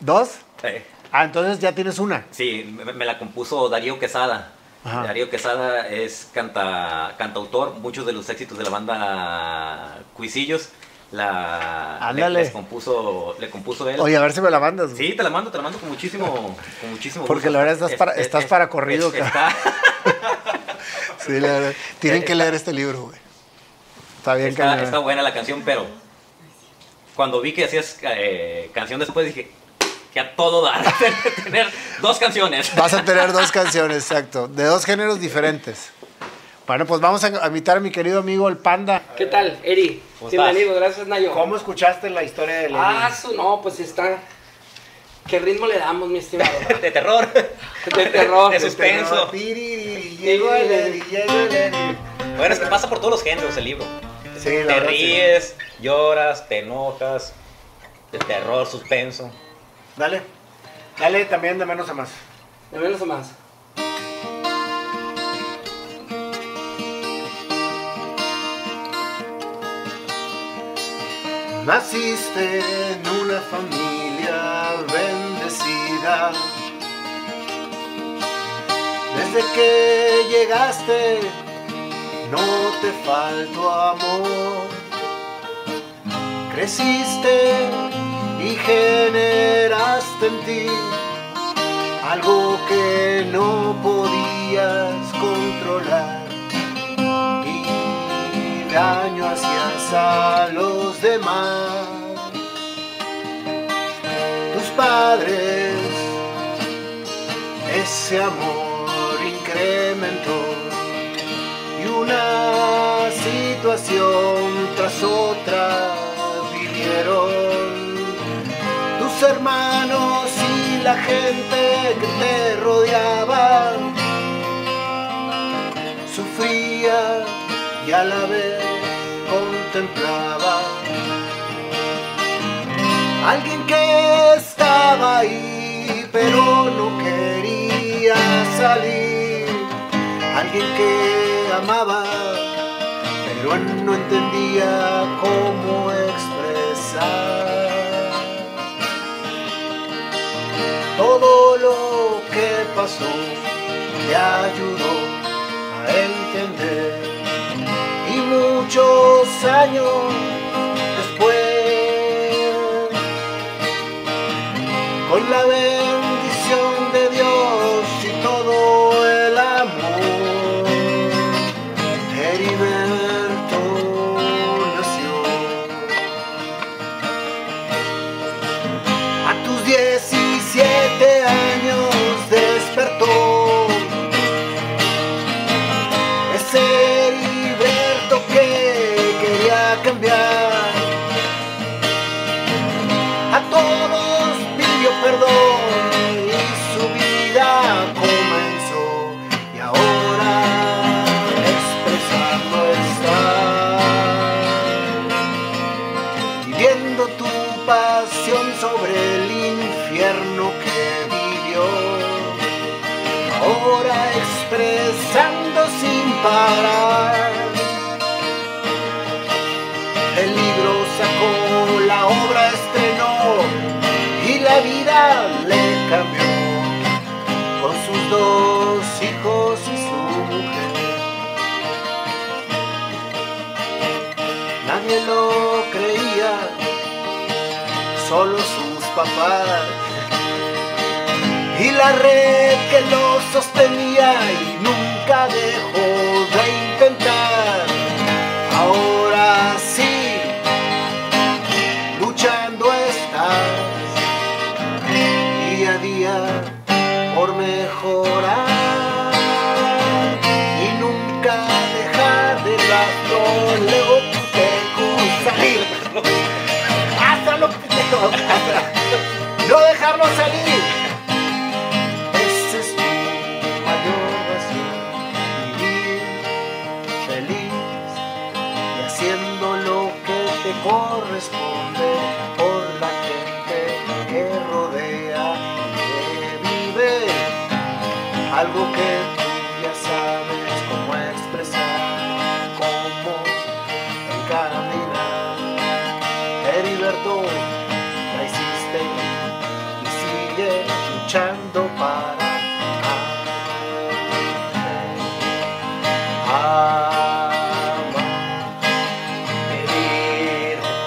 ¿Dos? Ah, entonces ya tienes una. Sí, me, la compuso Darío Quesada. Darío Quesada es canta, cantautor. Muchos de los éxitos de la banda Cuisillos la le, compuso le compuso él. Oye, a ver si me la mandas. Sí, te la mando, te la mando con muchísimo con muchísimo Porque la verdad estás para estás para corrido, está, Sí, la verdad. Tienen que leer este libro, güey. Está bien está, está buena la canción, pero cuando vi que hacías eh, canción después dije que a todo dar tener dos canciones. Vas a tener dos canciones, exacto, de dos géneros diferentes. Bueno, pues vamos a invitar a mi querido amigo el Panda. ¿Qué tal, Eri? ¿Cómo Bienvenido, gracias, Nayo. ¿Cómo escuchaste la historia de Lenin? Ah, su no, pues está. ¿Qué ritmo le damos, mi estimado? De terror. De terror. De suspenso. Bueno, es que pasa por todos los géneros el libro. Sí, la Te verdad, sí. ríes, lloras, te enojas, de terror, suspenso. Dale. Dale también de menos a más. De menos o más. Naciste en una familia Desde que llegaste no te faltó amor. Creciste y generaste en ti algo que no podías controlar y daño hacías a los demás. Tus padres, ese amor incrementó y una situación tras otra vivieron. Tus hermanos y la gente que te rodeaba sufría y a la vez contemplaba alguien que estaba ahí pero no quería salir. Alguien que amaba pero no entendía cómo expresar. Todo lo que pasó te ayudó a entender. Y muchos años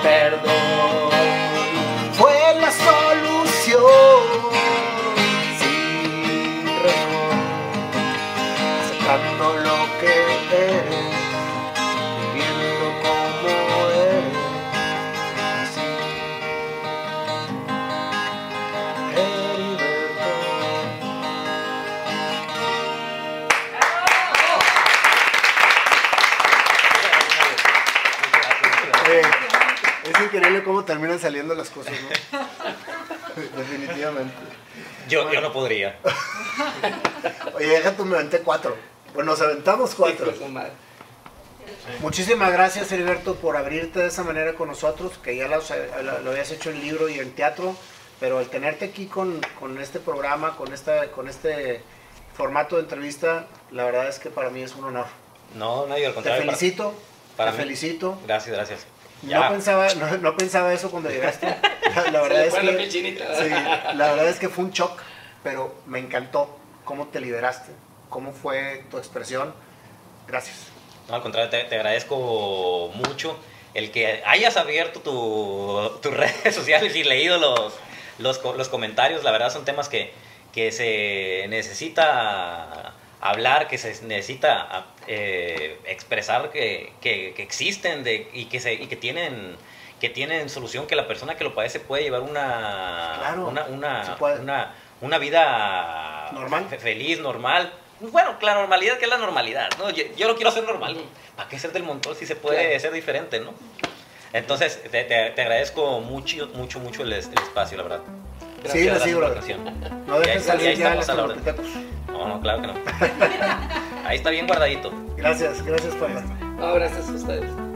perdón. Cómo terminan saliendo las cosas, ¿no? Definitivamente. Yo, yo no podría. Oye, deja tú, me aventé cuatro. Pues nos aventamos cuatro. Muchísimas gracias, Heriberto, por abrirte de esa manera con nosotros, que ya lo, lo- lo habías hecho en libro y en teatro, pero el tenerte aquí con, con este programa, con, esta, con este formato de entrevista, la verdad es que para mí es un honor. No, no, yo al Te contrario. para- felicito, para te mí. felicito. Gracias, gracias. No pensaba, no, no pensaba eso cuando llegaste. La, verdad es que, sí, la verdad es que fue un shock, pero me encantó cómo te liberaste, cómo fue tu expresión. Gracias. No, al contrario, te, te agradezco mucho el que hayas abierto tu- tus redes sociales y leído los, los, co- los comentarios. La verdad son temas que, que se necesita hablar, que se necesita eh, expresar que, que- que existen de, y, que se, y que tienen que tienen solución, que la persona que lo padece puede llevar una, Claro, una, una, vida Normal. fe- feliz, normal. Bueno, la normalidad, que es la normalidad? ¿no? Yo, yo lo quiero hacer normal. ¿Para qué ser del montón si se puede Claro. ser diferente, no? Entonces, te, te- te agradezco mucho, mucho, mucho el, es- el espacio, la verdad. Sí, Gracias sí, la ocasión. No dejes salir ya. No, no, claro que no. Ahí está bien guardadito. Gracias, gracias, Pablo. No, gracias a ustedes.